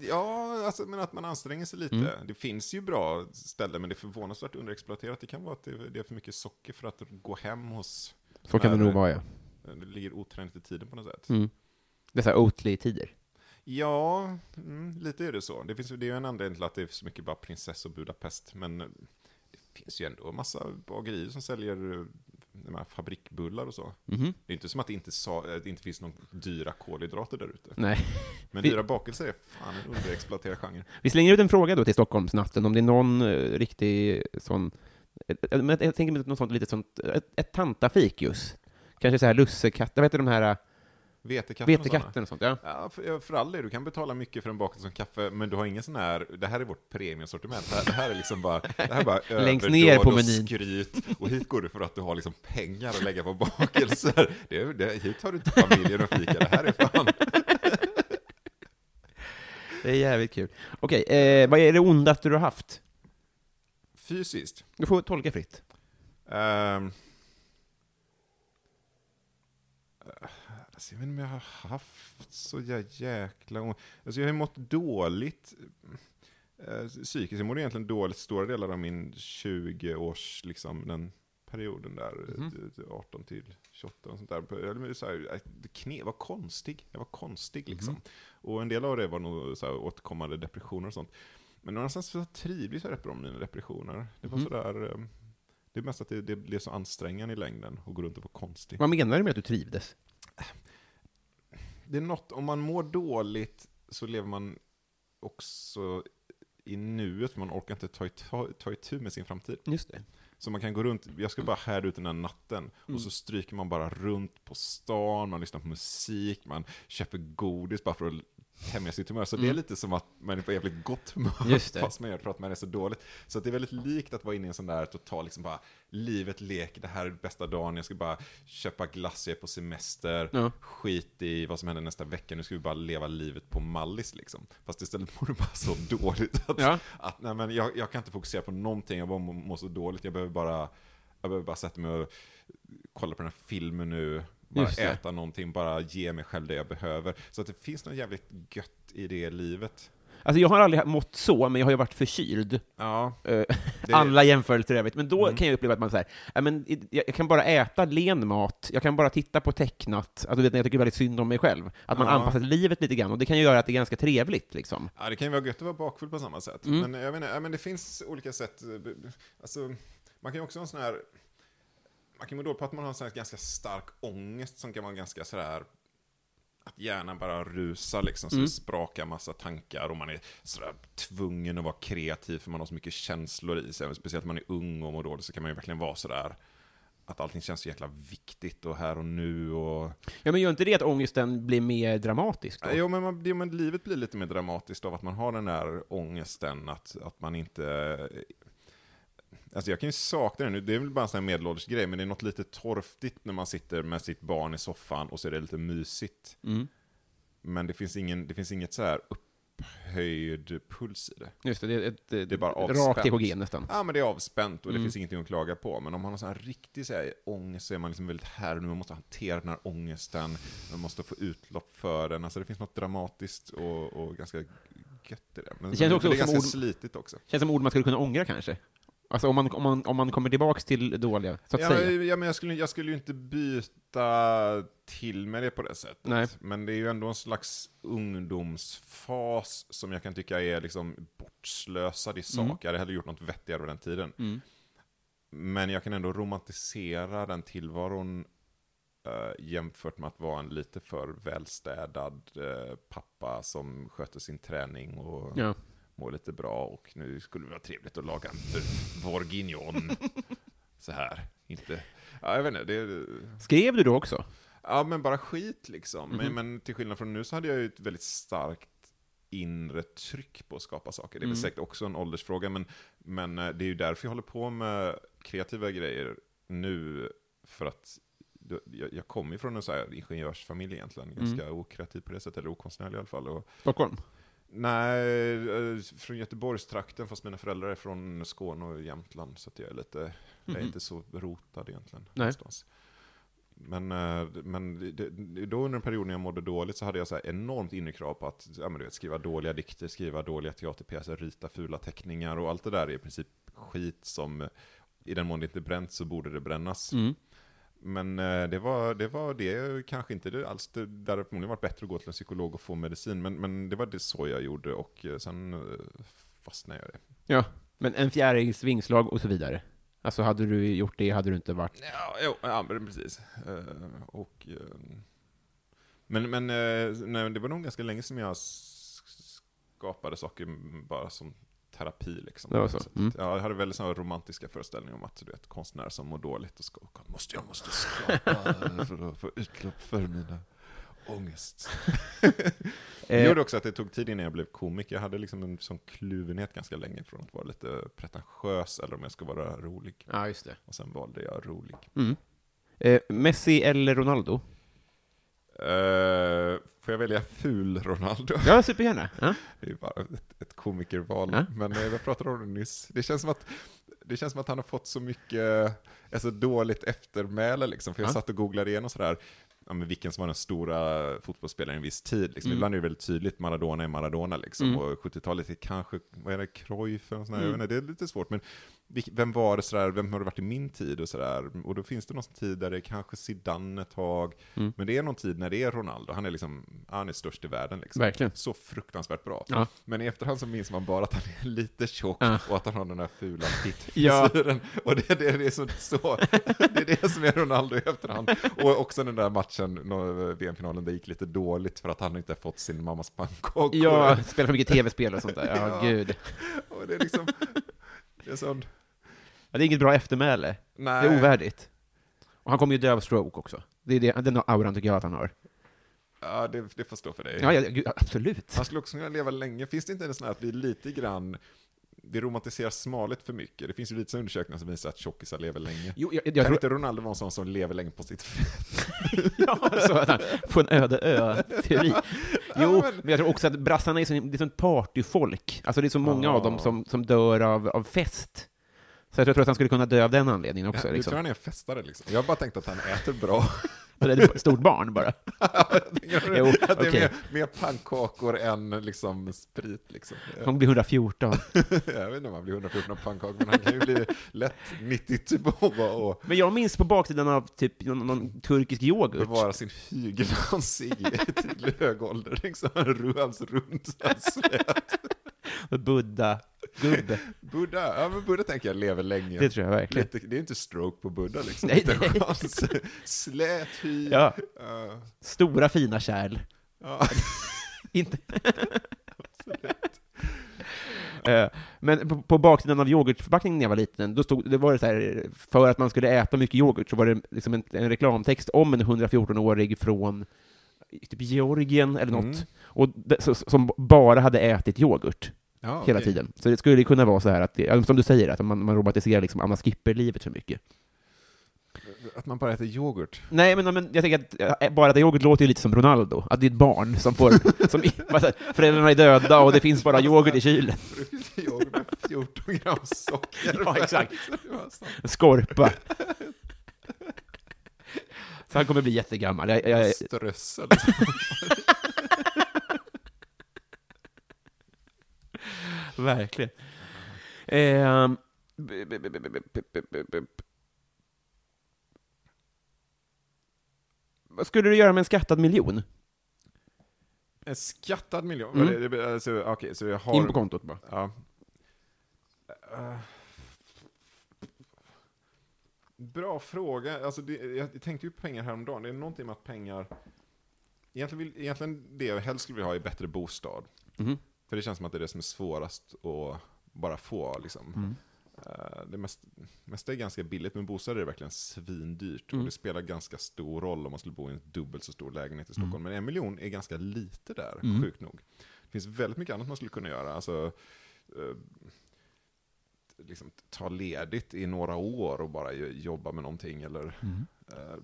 Ja, alltså, men att man anstränger sig lite. Mm. Det finns ju bra ställen, men det är förvånansvärt underexploaterat. Det kan vara att det, det är för mycket socker för att gå hem hos... Så kan det nog vara, ja. Det ligger otränigt i tiden på något sätt. Mm. Dessa Oatly-tider. Ja, mm, lite är det så. Det, finns, det är ju en anledning till att det är så mycket bara prinsess och Budapest, men det finns ju ändå en massa bagerier som säljer eh, de här fabrikbullar och så. Mhm. Det är inte som att det inte, sa, att det inte finns några dyra kolhydrater där ute. Nej. Men dyra bakelser är fan en underexploaterad genre. Vi slänger ut en fråga då till Stockholmsnatten, om det är någon eh, riktig sån... eh, Men jag tänker mig något sånt, lite sånt, ett, ett tantafik just. Kanske så här lussekatt, vad heter de här, eh, Vetekatten och vetekatten och sånt, ja. Ja, för, för all del, du kan betala mycket för en bakelse som kaffe, men du har ingen sån här, det här är vårt premiumsortiment, det här, det här är liksom bara, det här är bara Längst ner på och menyn. skryt, och hit går du för att du har liksom pengar att lägga på bakelser. Det, det, hit har du inte familjen och fika, det här är fan... Det är jävligt kul. Okej, eh, vad är det ondaste du har haft? Fysiskt. Du får tolka fritt. Ehm. Alltså, jag vet inte om jag har haft så jä- jäkla ont. Alltså, jag har mått dåligt eh, psykiskt. Jag mådde egentligen dåligt stora delar av min 20-års, liksom den perioden där, Mhm. eh, 18 till 28 och sånt där. Jag så här, eh, det kne, var konstig. Jag var konstig liksom. Mhm. Och en del av det var nog så här, återkommande depressioner och sånt. Men någonstans så trivdes jag rätt bra med mina depressioner. Det var Mhm. sådär, eh, det är mest att det, det blev så ansträngande i längden att gå runt och vara konstig. Vad menar du med att du trivdes? Det är något, om man mår dåligt så lever man också i nuet, man orkar inte ta, ta, ta itu med sin framtid. Just det. Så man kan gå runt, jag ska bara härda ut den här natten, och så stryker man bara runt på stan, man lyssnar på musik, man köper godis bara för att tämja sitt humör. Så det är lite som att man är på jävligt gott humör, fast man gör det för att man är så dåligt. Så det är väldigt likt att vara inne i en sån där total, liksom bara, livet leker, det här är bästa dagen, jag ska bara köpa glass, jag är på semester, Ja. skit i vad som händer nästa vecka, nu ska vi bara leva livet på mallis liksom. Fast istället mår du bara så dåligt att, Ja. att nej, men jag, jag kan inte fokusera på någonting, jag bara mår så dåligt, jag behöver bara, jag behöver bara sätta mig och kolla på den här filmen nu, bara Just det. äta någonting, bara ge mig själv det jag behöver. Så att det finns något jävligt gött i det livet. Alltså jag har aldrig mått så, men jag har ju varit förkyld. Ja, Eh, Det- Alla jämförelser i övrigt. Men då Mm. kan jag uppleva att man säger, men jag kan bara äta len mat, jag kan bara titta på tecknat, alltså, du vet, jag tycker väldigt synd om mig själv. Att man Ja. anpassar livet lite grann, och det kan ju göra att det är ganska trevligt liksom. Ja, det kan ju vara gött att vara bakfull på samma sätt. Mm. Men jag menar, men det finns olika sätt. Alltså, man kan ju också ha en sån här... Man kan må dåligt på att man har en ganska stark ångest som kan vara ganska sådär... Att hjärnan bara rusar liksom, så Mm. det sprakar massa tankar och man är sådär tvungen att vara kreativ för man har så mycket känslor i sig. Speciellt när man är ung och mår dåligt så kan man ju verkligen vara sådär att allting känns så jäkla viktigt och här och nu och... Ja, men gör inte det att ångesten blir mer dramatisk då? Jo men, man, jo, men livet blir lite mer dramatiskt av att man har den där ångesten, att, att man inte... Alltså jag kan ju sakna det nu, det är väl bara en sån här medelålders grej, men det är något lite torftigt när man sitter med sitt barn i soffan och så är det lite mysigt. Mm. Men det finns, ingen, det finns inget så här upphöjd puls i det. Just det, det är ett, Det är bara avspänt. rakt EKG nästan. Ja men det är avspänt och det Mm. finns ingenting att klaga på. Men om man har sån här riktig så här, ångest så är man liksom väldigt här och nu, man måste hantera den här ångesten, man måste få utlopp för den. Alltså det finns något dramatiskt och, och ganska gött i det. Men Det känns också det är som ganska ord- slitigt också. Känns som ord man skulle kunna ångra kanske. Alltså om man, om man, om man kommer tillbaks till dåliga, så att Ja, säga. ja, men jag skulle, jag skulle ju inte byta till med det på det sättet. Nej. Men det är ju ändå en slags ungdomsfas som jag kan tycka är liksom bortslösad i sak. Mm. Jag hade hellre gjort något vettigare av den tiden. Mm. Men jag kan ändå romantisera den tillvaron eh, jämfört med att vara en lite för välstädad eh, pappa som sköter sin träning och Ja. Mår lite bra och nu skulle det vara trevligt att laga en bœuf bourguignon. Så här, inte... Ja, jag vet inte, det, Skrev du då också? ja men bara skit liksom. Mhm. Men, men till skillnad från nu så hade jag ju ett väldigt starkt inre tryck på att skapa saker. Det är väl Mm. säkert också en åldersfråga, men, men eh, det är ju därför jag håller på med kreativa grejer nu, för att jag, jag kommer ju från en så här ingenjörsfamilj egentligen, Mm. ganska okreativ på det sättet, eller okonstnärlig i alla fall. Och, Stockholm? Nej, eh, från Göteborgstrakten, fast mina föräldrar är från Skåne och Jämtland, så jag är lite, jag är Mhm. inte så rotad egentligen. Nej. Någonstans. Men, eh, men då under en period när jag mådde dåligt så hade jag så här enormt inre krav på att ja, men du vet, skriva dåliga dikter, skriva dåliga teaterpjäser, rita fula teckningar och allt det där är i princip skit som, i den mån det inte bränt så borde det brännas. Mm. Men eh, det var, det var det, kanske inte det alls, det, där hade förmodligen varit bättre att gå till en psykolog och få medicin, men, men det var det så jag gjorde och eh, sen eh, fastnade jag i det. Ja, men en fjärils vingslag och så vidare. Alltså hade du gjort det hade du inte varit... Ja, jo, ja men precis. Och, men men nej, det var nog ganska länge som jag skapade saker bara som terapi liksom. Det var så. Mm. ja, jag hade väldigt sådana romantiska föreställningar om att du vet, konstnärer som mår dåligt och skapar, måste jag måste skapa för att få utlopp för mina ångest. Det Eh, gjorde också att det tog tid innan jag blev komiker. Jag hade liksom en sån kluvenhet ganska länge från att vara lite pretentiös eller om jag ska vara rolig. ja, just det. Och sen valde jag rolig. Mm. Eh, Messi eller Ronaldo? Uh, får jag välja ful Ronaldo? Ja, supergärna. Ja. Det är bara ett, ett komikerval. Ja. Men eh, jag pratade om det nyss. Det känns som att, det känns som att han har fått så mycket, alltså dåligt eftermäle liksom. För jag Ja. satt och googlade igen och sådär. ja, men vilken som var den stora fotbollsspelaren i en viss tid. Liksom. Mm. Ibland är det väldigt tydligt, Maradona är Maradona liksom. Mm. Och 70-talet är kanske, vad är det, Cruyff eller sån här, Mm. jag vet inte, det är lite svårt. Men vem var det sådär, vem har det varit i min tid och sådär. Och då finns det någon tid där det är kanske Zidane ett tag. Mm. Men det är någon tid när det är Ronaldo, han är liksom, han är störst i världen liksom. Verkligen. Så fruktansvärt bra. Ja. Men i efterhand så minns man bara att han är lite tjock Ja. och att han har den där fula Ja. pittfrisyren. Och det, det, det, är så, så, det är det som är Ronaldo i efterhand. Och också den där matchen, VM-finalen, det gick lite dåligt för att han inte fått sin mammas pannkakor. Ja, spelar för mycket tv-spel och sånt där. Ja, Ja. gud. Och det är liksom, det är sån, Ja, det är inget bra eftermäle. nej. Det är ovärdigt. Och han kommer ju dö av stroke också. Det är det, den auran tycker jag att han har. Ja, det, det får stå för dig. Ja, ja gud, absolut. Han skulle också kunna leva länge. Finns det inte en sån här att vi lite grann, vi romantiserar smalhet för mycket? Det finns ju lite undersökningar som visar att tjockisar lever länge. Jo, jag, jag kan tror... inte Ronaldo vara en sån som lever länge på sitt fett? ja, så att han på en öde ö-teori. Jo, men jag tror också att brassarna är så, det är sånt partyfolk. Alltså det är så många av dem Ja. som, som dör av, av fest. Så jag tror att han skulle kunna dö av den anledningen också. Du tror Liksom. han är festare liksom? Jag har bara tänkt att han äter bra. Det är ett stort barn bara. Jo, det är mer, mer pannkakor än liksom sprit liksom. Han blir 114. Jag vet inte om han blir 114 av pannkakor, men han kan ju bli lätt 92 och Men jag minns på baksidan av typ någon, någon turkisk yoghurt. bevara sin hygelhansi till hög ålder. Liksom. Han rövs runt, han. Buddha, gubbe. Buddha, ja men Buddha tänker jag lever länge. Det tror jag verkligen. Lite, det är inte stroke på Buddha liksom. Nej, nej. Slät hy. Ja, Ja. stora fina kärl. Ja. Inte... Eh, Men på, på baksidan av yoghurtförpackningen när jag var liten, då stod, det var det så här, för att man skulle äta mycket yoghurt så var det liksom en, en reklamtext om en 114-årig från typ Georgien eller något, Mm. och som bara hade ätit yoghurt Ja, hela okej. tiden. Så det skulle kunna vara så här att, det, som du säger, att man, man romantiserar liksom Anna Skipper-livet för mycket. Att man bara äter yoghurt. Nej, men, men jag tänker att äh, bara att yoghurt låter ju lite som Ronaldo, att det är ett barn som får, som, föräldrarna är döda och det finns bara yoghurt i kylen. yoghurt med 14 gram socker. Ja, exakt. Det så. Skorpa. Så han kommer bli jättegammal. Jag, jag, Strössel. Verkligen. Eh, vad skulle du göra med en skattad miljon? En skattad miljon? Mm. Det, alltså, okay, så jag har... In på kontot bara. Ja. Bra fråga. Alltså, det, jag tänkte ju på pengar häromdagen. Det är någonting med att pengar... Egentligen, vill, egentligen det jag helst skulle vilja ha är bättre bostad. Mm. För det känns som att det är det som är svårast att bara få. Liksom. Mm. Eh, Det mest, mesta är ganska billigt, men bostäder är verkligen svindyrt. Mm. Och det spelar ganska stor roll om man skulle bo i en dubbelt så stor lägenhet i Stockholm. Men en miljon är ganska lite där, Mm. sjukt nog. Det finns väldigt mycket annat man skulle kunna göra. Alltså, eh, liksom, ta ledigt i några år och bara jo- jobba med någonting. Eller, Mm. eh,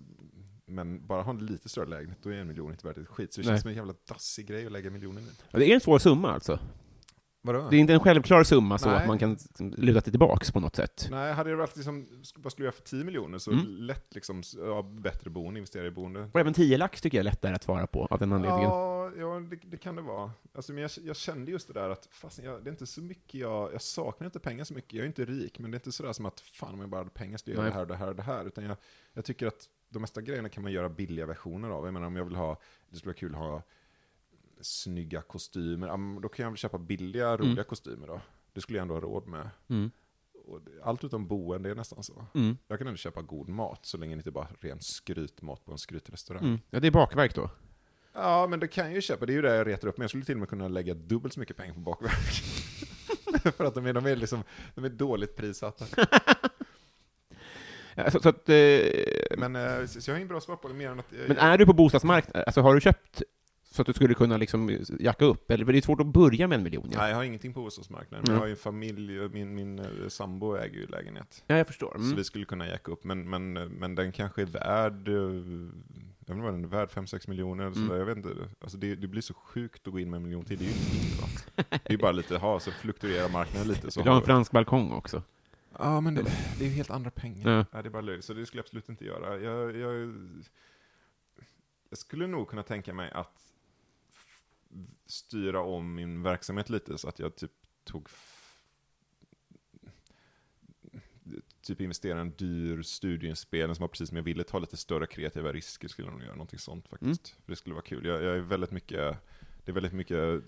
men bara ha en lite större lägenhet, då är en miljon inte värt ett skit. Så det Nej. känns som en jävla dassig grej att lägga miljoner i. Ja, Det är en svår summa alltså. Vadå? Det är inte en självklar summa så Nej. att man kan luta sig tillbaks på något sätt. Nej, hade det varit liksom, vad skulle jag göra för 10 miljoner så Mm. lätt liksom, ja, bättre boende, investera i boende. Och även 10 lax tycker jag är lättare att svara på av den anledningen. Ja, ja det, det kan det vara. Alltså, men jag, jag kände just det där att fast jag, det är inte så mycket jag, jag saknar inte pengar så mycket. Jag är inte rik, men det är inte sådär som att fan om jag bara hade pengar skulle jag göra det här och det här och det här. Utan jag, jag tycker att de mesta grejerna kan man göra billiga versioner av. Jag menar om jag vill ha, det skulle vara kul att ha snygga kostymer, då kan jag väl köpa billiga, roliga Mm. kostymer då. Det skulle jag ändå ha råd med. Mm. Allt utom boende är nästan så. Mm. Jag kan ändå köpa god mat så länge det inte bara är ren skrytmat på en skrytrestaurang. Mm. Ja, det är bakverk då. Ja, men det kan jag ju köpa. Det är ju det jag retar upp. Men jag skulle till och med kunna lägga dubbelt så mycket pengar på bakverk. För att de är, de är, liksom, de är dåligt prissatta. Ja, Så, så att, eh, Men, eh, så så jag har ingen bra svar på det mer än att... eh, men är du på bostadsmarknaden, alltså har du köpt så att du skulle kunna liksom jacka upp? Eller för det är svårt att börja med en miljon. Ja, Nej, jag har ingenting på bostadsmarknaden. Mm. jag har ju en familj, min, min eh, sambo äger ju lägenhet. ja jag förstår. Så Mm. vi skulle kunna jacka upp. Men, men, men den kanske är värd... eh, Jag vet inte vad den är värd, 5-6 miljoner eller Mm. sådär. Jag vet inte. Alltså det, det blir så sjukt att gå in med en miljon till. Det är ju va? Det är bara lite, ha så fluktuerar marknaden lite. Så du ha har en fransk balkong också? Ja, men det, det är ju helt andra pengar. Ja. Ja. det är bara löjligt, så det skulle jag absolut inte göra. Jag, jag, jag skulle nog kunna tänka mig att styra om min verksamhet lite så att jag typ tog typ investera i en dyr studieinspelning som var precis som jag ville, ta lite större kreativa risker skulle jag nog göra, någonting sånt faktiskt. För det skulle vara kul. Jag, jag är väldigt mycket, det är väldigt mycket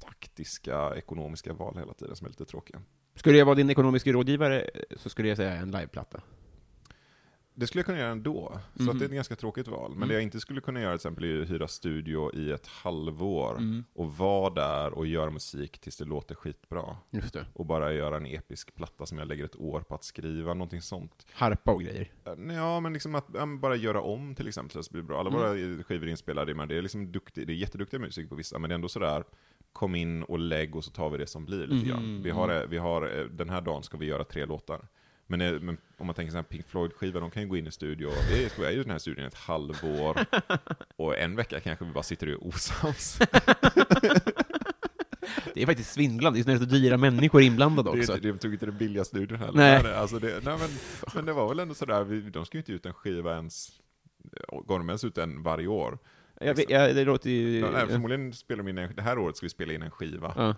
taktiska, ekonomiska val hela tiden som är lite tråkiga. Skulle jag vara din ekonomiska rådgivare eh, så skulle jag säga en liveplatta. Det skulle jag kunna göra ändå, så Mhm. att det är ett ganska tråkigt val. Men Mm. det jag inte skulle kunna göra till exempel är att hyra studio i ett halvår Mm. och vara där och göra musik tills det låter skitbra. Just det. Och bara göra en episk platta som jag lägger ett år på att skriva, någonting sånt. Harpa och grejer. Eh, Ja, men liksom att ja, men bara göra om till exempel så att det blir bra. Alla Mm. våra skivor inspelade, men det är liksom duktig, det är jätteduktiga musiker på vissa, men det är ändå sådär, kom in och lägg och så tar vi det som blir lite Mm, grann. Vi har, eh, vi har, eh, den här dagen ska vi göra tre låtar. Men, eh, men om man tänker såhär Pink Floyd-skiva, de kan ju gå in i studio, vi är i den här studion ett halvår, och en vecka kanske vi bara sitter och är osams. Det är faktiskt svindlande, det är så dyra människor inblandade Det, också. är inte- de tog inte den billiga studion heller. Nej. Alltså det, nej, men, men det var väl ändå sådär, vi, de ska ju inte ut en skiva ens, gav de ens ut en varje år? Jag vet, ja, det låter ju... Ja, nej, förmodligen spelar de in en, det här året ska vi spela in en skiva. Ja.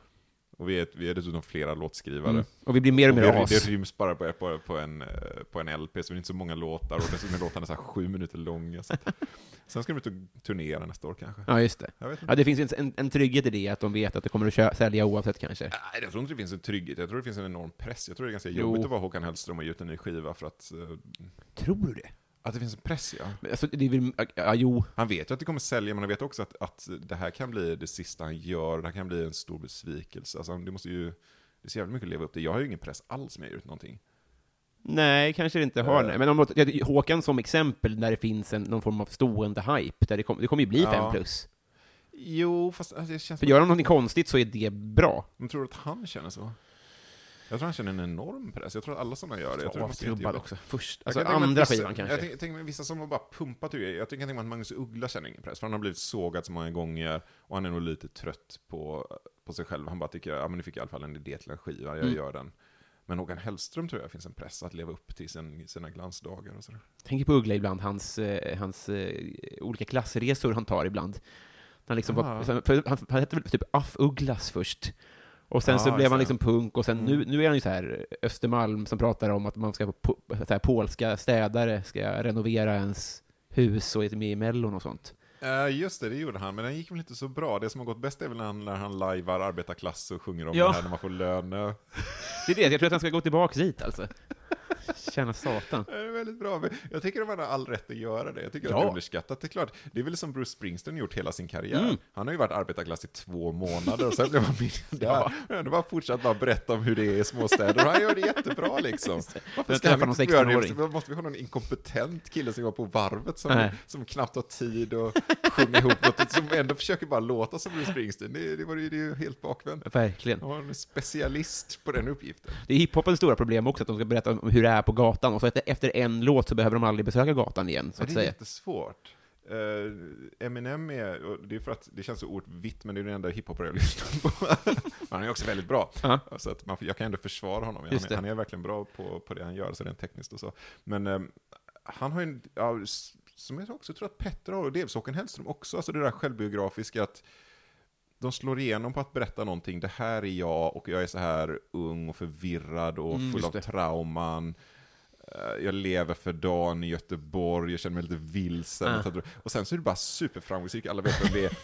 Och vi är, vi är dessutom flera låtskrivare. Mm. Och vi blir mer och Och mer det, as. det ryms bara på, på, på, en, eh, på en LP, så det är inte så många låtar, och dessutom är låtarna så här sju minuter långa. Så att, sen ska de ut och turnera nästa år kanske. Ja, just det. Ja, det finns en, en trygghet i det, att de vet att det kommer att kö- sälja oavsett kanske. Nej, jag tror inte det finns en trygghet, jag tror det finns en enorm press. Jag tror det är ganska Jo. jobbigt att vara Håkan Hellström och ge ut en ny skiva för att... eh, Tror du det? Att det finns en press, ja. Men Alltså, det är väl, ja, jo. Han vet ju att det kommer sälja, men han vet också att, att det här kan bli det sista han gör, det här kan bli en stor besvikelse. Alltså, det måste ju... Det är så jävla mycket att leva upp till. Jag har ju ingen press alls med ut någonting. Nej, kanske det inte har. Nej. Men om Håkan som exempel, där det finns en, någon form av stående hype, där det, kom, det kommer ju bli Ja. fem plus. Jo, fast alltså, det känns För gör han någonting konstigt så är det bra. Men tror du att han känner så? Jag tror han känner en enorm press. Jag tror att alla sådana gör det. Jag tror Avtrubbad jättejobbigt. också. Först, alltså andra vissa, skivan kanske. Jag tänker, tänker mig vissa som har bara pumpat ur Jag tänker mig att Magnus Uggla känner ingen press, för han har blivit sågad så många gånger, och han är nog lite trött på, på sig själv. Han bara tycker, ja men nu fick jag i alla fall en idé till en skiva, jag Mm. gör den. Men Håkan Hellström tror jag finns en press att leva upp till sin, sina glansdagar och sådär. tänker på Uggla ibland, hans, eh, hans eh, olika klassresor han tar ibland. Han, liksom var, sen- för han, han hette väl typ Aff Ugglas först. Och sen så blev han liksom punk, och sen nu, Mm. nu är han ju så här Östermalm som pratar om att man ska, po, så här, polska städare ska renovera ens hus och är med i Mellon och sånt. Uh, just det, det gjorde han, men den gick väl inte så bra. Det som har gått bäst är väl när han, när han lajvar arbetarklass och sjunger om Ja. det här när man får lön. eh. Det är det, jag tror att han ska gå tillbaka dit alltså. Tjäna satan. Det är väldigt bra. Jag tycker att man har all rätt att göra det. Jag tycker att Ja. det är underskattat. Det är klart, det är väl som Bruce Springsteen gjort hela sin karriär. Mm. Han har ju varit arbetarklass i två månader och sen blev han miljardär. Ja. Det var fortsatt bara berätta om hur det är i småstäder. Och han gör det jättebra liksom. Varför ska han inte göra det? 16-åring. Varför Måste vi ha någon inkompetent kille som var på varvet som, Nej. som knappt har tid att sjunga ihop något, som ändå försöker bara låta som Bruce Springsteen? Det, det, var ju, det är ju helt bakvänt. Verkligen. Han var en specialist på den uppgiften. Det är hiphopens stora problem också, att de ska berätta om hur det är på gatan, och så efter, en låt så behöver de aldrig besöka gatan igen, så att det är säga. jättesvårt. Uh, Eminem är, och det är för att det känns så oerhört vitt, men det är den enda hiphopare jag lyssnar på. han är också väldigt bra. Ja. Så att man, jag kan ändå försvara honom. Han, är- han är verkligen bra på, på det han gör, så rent tekniskt och så. Men eh, han har ju, en- ja, som jag också tror att Petter har, och delvis Håkan Hellström också, alltså det där självbiografiska att de slår igenom på att berätta någonting, det här är jag, och jag är så här ung och förvirrad och Mm, full av det. trauman. Eh, Jag lever för dagen i Göteborg, jag känner mig lite vilsen. Ah. Och sen så är det bara superframgångsrik, alla vet vem det är.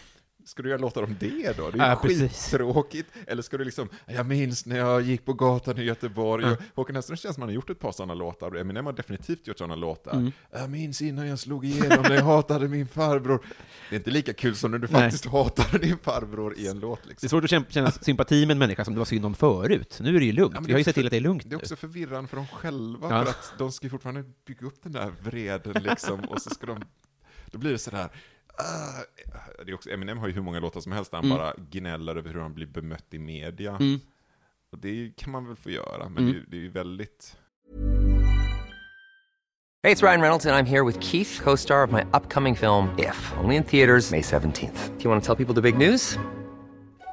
Ska du göra låtar om det då? Det är ju Ja, precis. skittråkigt. Eller ska du liksom, jag minns när jag gick på gatan i Göteborg. Ja. Håkan Hellström känns som han har gjort ett par sådana låtar. Eminem har definitivt gjort sådana låtar. Mm. Jag minns innan jag slog igenom när jag hatade min farbror. Det är inte lika kul som när du Nej. faktiskt hatade din farbror i en låt. Det är Liksom. svårt att känna- sympati med en människa som det var synd om förut. Nu är det ju lugnt. Ja, Vi har ju sett till att det är lugnt Det är också förvirrande för dem själva, Ja. för att de ska ju fortfarande bygga upp den där vreden liksom, och så ska de, då blir det sådär, ah, det är också, Eminem har ju hur många låtar som helst där han Mm. bara gnäller över hur han blir bemött i media. Mm. Och det kan man väl få göra, men Mm. det, är ju- det är ju väldigt... Hey, it's Ryan Reynolds, and I'm here with Keith, co star of my upcoming film, If, only in theaters, May 17th. Do you want to tell people the big news?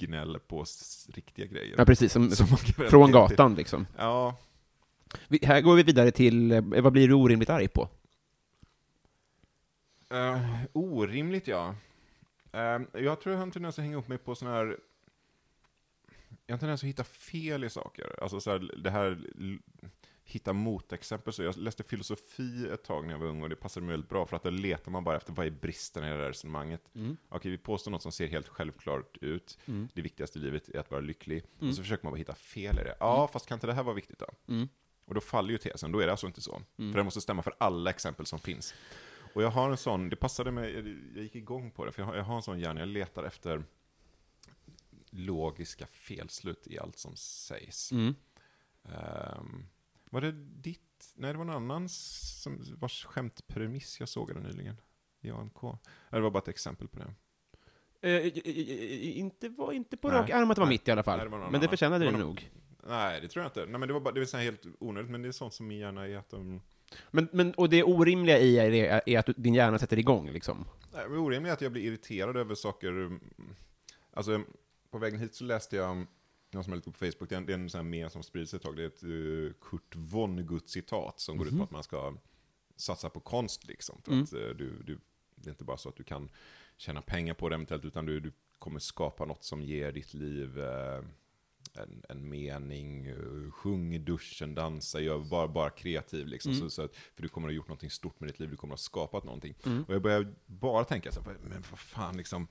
gnäller på riktiga grejer. Ja, precis. Som, Som från till. gatan, liksom. Ja, Vi, här går vi vidare till, eh, vad blir du orimligt arg på? eh, orimligt ja. Eh, jag tror jag har en tendens att hänga upp mig på sådana här... Jag har en tendens att hitta fel i saker. Alltså så här, det här hitta motexempel. Så jag läste filosofi ett tag när jag var ung och det passade mig väldigt bra för att där letar man bara efter vad är bristen i det där resonemanget. Okej, vi påstår något som ser helt självklart ut. Det viktigaste i livet är att vara lycklig. Och så försöker man bara hitta fel i det. Ja, fast kan inte det här vara viktigt då? Och då faller ju tesen, då är det alltså inte så. För det måste stämma för alla exempel som finns. Och jag har en sån, det passade mig, jag gick igång på det, för jag har, jag har en sån hjärna, jag letar efter logiska felslut i allt som sägs. Ehm, var det ditt? Nej, det var någon annan som, vars skämtpremiss jag sågade nyligen. I AMK. Det var bara ett exempel på det. Eh, inte, var inte på rak arm att det var mitt i alla fall. Nej, det var men det annan. förtjänade Det det var någon- nog. Nej, det tror jag inte. Nej, men det var bara, det vill säga helt onödigt, men det är sånt som min hjärna är att de... Men, men, och det orimliga i är, är att din hjärna sätter igång, liksom. Nej, men orimligt är att jag blir irriterad över saker. mm, Alltså, på vägen hit så läste jag någon som är lite på Facebook, det är en, det är en sån här mer som sprids ett tag, det är ett uh, Kurt Vonnegut-citat som går ut på att man ska satsa på konst liksom. För att uh, du, du, det är inte bara så att du kan tjäna pengar på det eventuellt, utan du, du kommer skapa något som ger ditt liv eh, en, en mening, uh, sjung i duschen, dansa, gör bara, bara kreativ liksom. Så, så att, för du kommer att ha gjort någonting stort med ditt liv, du kommer att ha skapat någonting. Och jag börjar bara tänka så här, men vad fan liksom,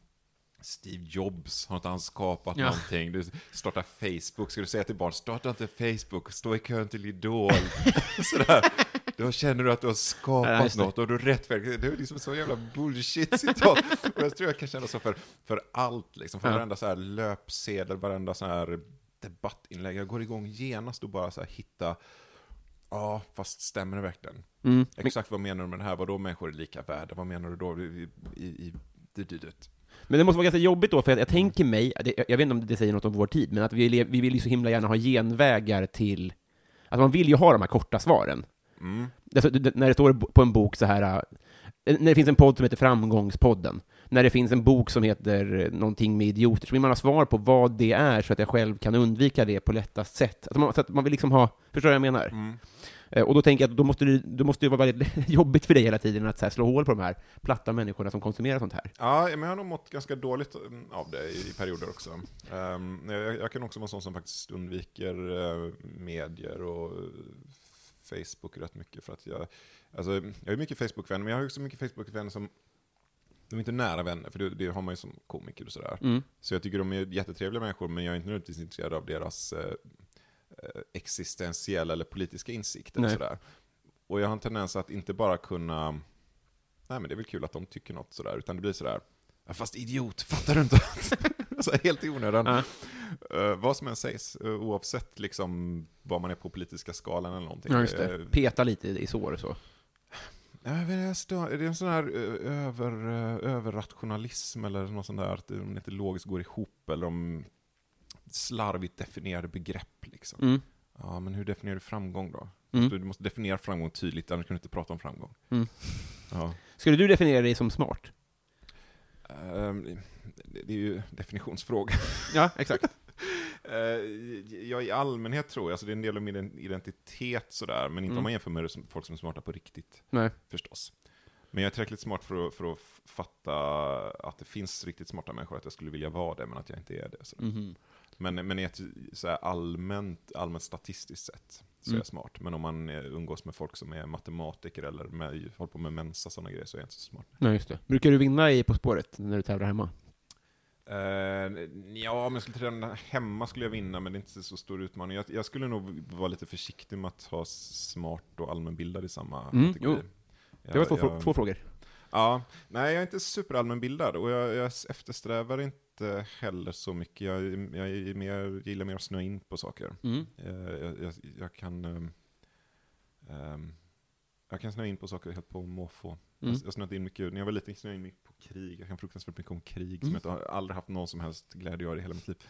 Steve Jobs, har inte han skapat Ja. någonting? Du startar Facebook, ska du säga till barn, starta inte Facebook, stå i kön till Idol. Sådär. Då känner du att du har Ja, skapat det. något och du rättfärdigar det. är liksom så jävla bullshit-citat. och jag tror jag kan känna så för, för allt, liksom. För Ja. varenda så här löpsedel, varenda så här debattinlägg. Jag går igång genast och bara så här hitta Ja, fast stämmer det verkligen? Mm. Exakt vad menar du med det här? Vadå människor är lika värda? Vad menar du då i, i, i det? Men det måste vara ganska jobbigt då, för jag, jag tänker mig, jag vet inte om det säger något om vår tid, men att vi, vi vill ju så himla gärna ha genvägar till... Att man vill ju ha de här korta svaren. Mm. Alltså, när det står på en bok så här, äh, när det finns en podd som heter Framgångspodden, när det finns en bok som heter någonting med idioter, så vill man ha svar på vad det är, så att jag själv kan undvika det på lättast sätt. Att man, så att man vill liksom ha, förstår du vad jag menar? Mm. Eh, Och då tänker jag att då måste det, då måste det vara väldigt jobbigt för dig hela tiden att här, slå hål på de här platta människorna som konsumerar sånt här. Ja, men jag har nog mått ganska dåligt mm, av det i, perioder också. Ehm, jag, jag kan också vara sån som faktiskt undviker uh, medier och eh, Facebook rätt mycket för att jag, alltså, jag är mycket Facebook-vän, men jag har också mycket Facebook-vänner som de är inte nära vänner, för det, det har man ju som komiker och sådär. Mm. Så jag tycker de är jättetrevliga människor, men jag är inte nödvändigtvis intresserad av deras eh, eh, existentiella eller politiska insikter. Och, sådär. och jag har en tendens att inte bara kunna, nej men det är väl kul att de tycker något sådär, utan det blir sådär, "Ja, fast idiot, fattar du inte? så här, helt i onödan. Ja. Eh, vad som än sägs, eh, oavsett liksom var man är på politiska skalan eller någonting. Ja, just det. Eh, Peta lite i sår och så. jag vet stör, är det en sån här över, överrationalism eller något sånt där, att det om det inte logiskt går ihop, eller om slarvigt definierade begrepp liksom. Mm. Ja, men hur definierar du framgång då? Mm. Du, du måste definiera framgång tydligt, annars kan du inte prata om framgång. Mm. Ja. Skulle du definiera dig som smart? Ehm, det är ju definitionsfråga. Ja, exakt. Eh, jag i allmänhet tror jag, alltså det är en del av min identitet sådär, men inte Mm. om man jämför med folk som är smarta på riktigt. Nej. förstås. Men jag är tillräckligt smart för att, för att fatta att det finns riktigt smarta människor, att jag skulle vilja vara det, men att jag inte är det. Så. Men, men i ett så allmänt, allmänt statistiskt sätt så är Mm. jag smart. Men om man umgås med folk som är matematiker eller med, håller på med mensa och sådana grejer så är jag inte så smart. Nej, just det. Brukar du vinna i På spåret när du tävlar hemma? Eh, ja, om jag skulle träna hemma skulle jag vinna, men det är inte så stor utmaning. Jag, jag skulle nog vara lite försiktig med att ha smart och allmänbildad i samma Mm, kategori. Det var två, Jag- två frågor. Ja, nej jag är inte superallmänbildad och jag, jag eftersträvar inte heller så mycket. Jag, jag är mer, gillar mer att snöa in på saker. Mm. Eh, Jag, jag, jag kan ehm, jag kan snöa in på saker helt på måfå. Mm. Jag, jag snöade in mycket, när jag var liten snöade jag in mycket på krig. Jag kan fruktansvärt mycket om krig Mm. som jag inte- aldrig haft någon som helst glädje av i hela mitt liv.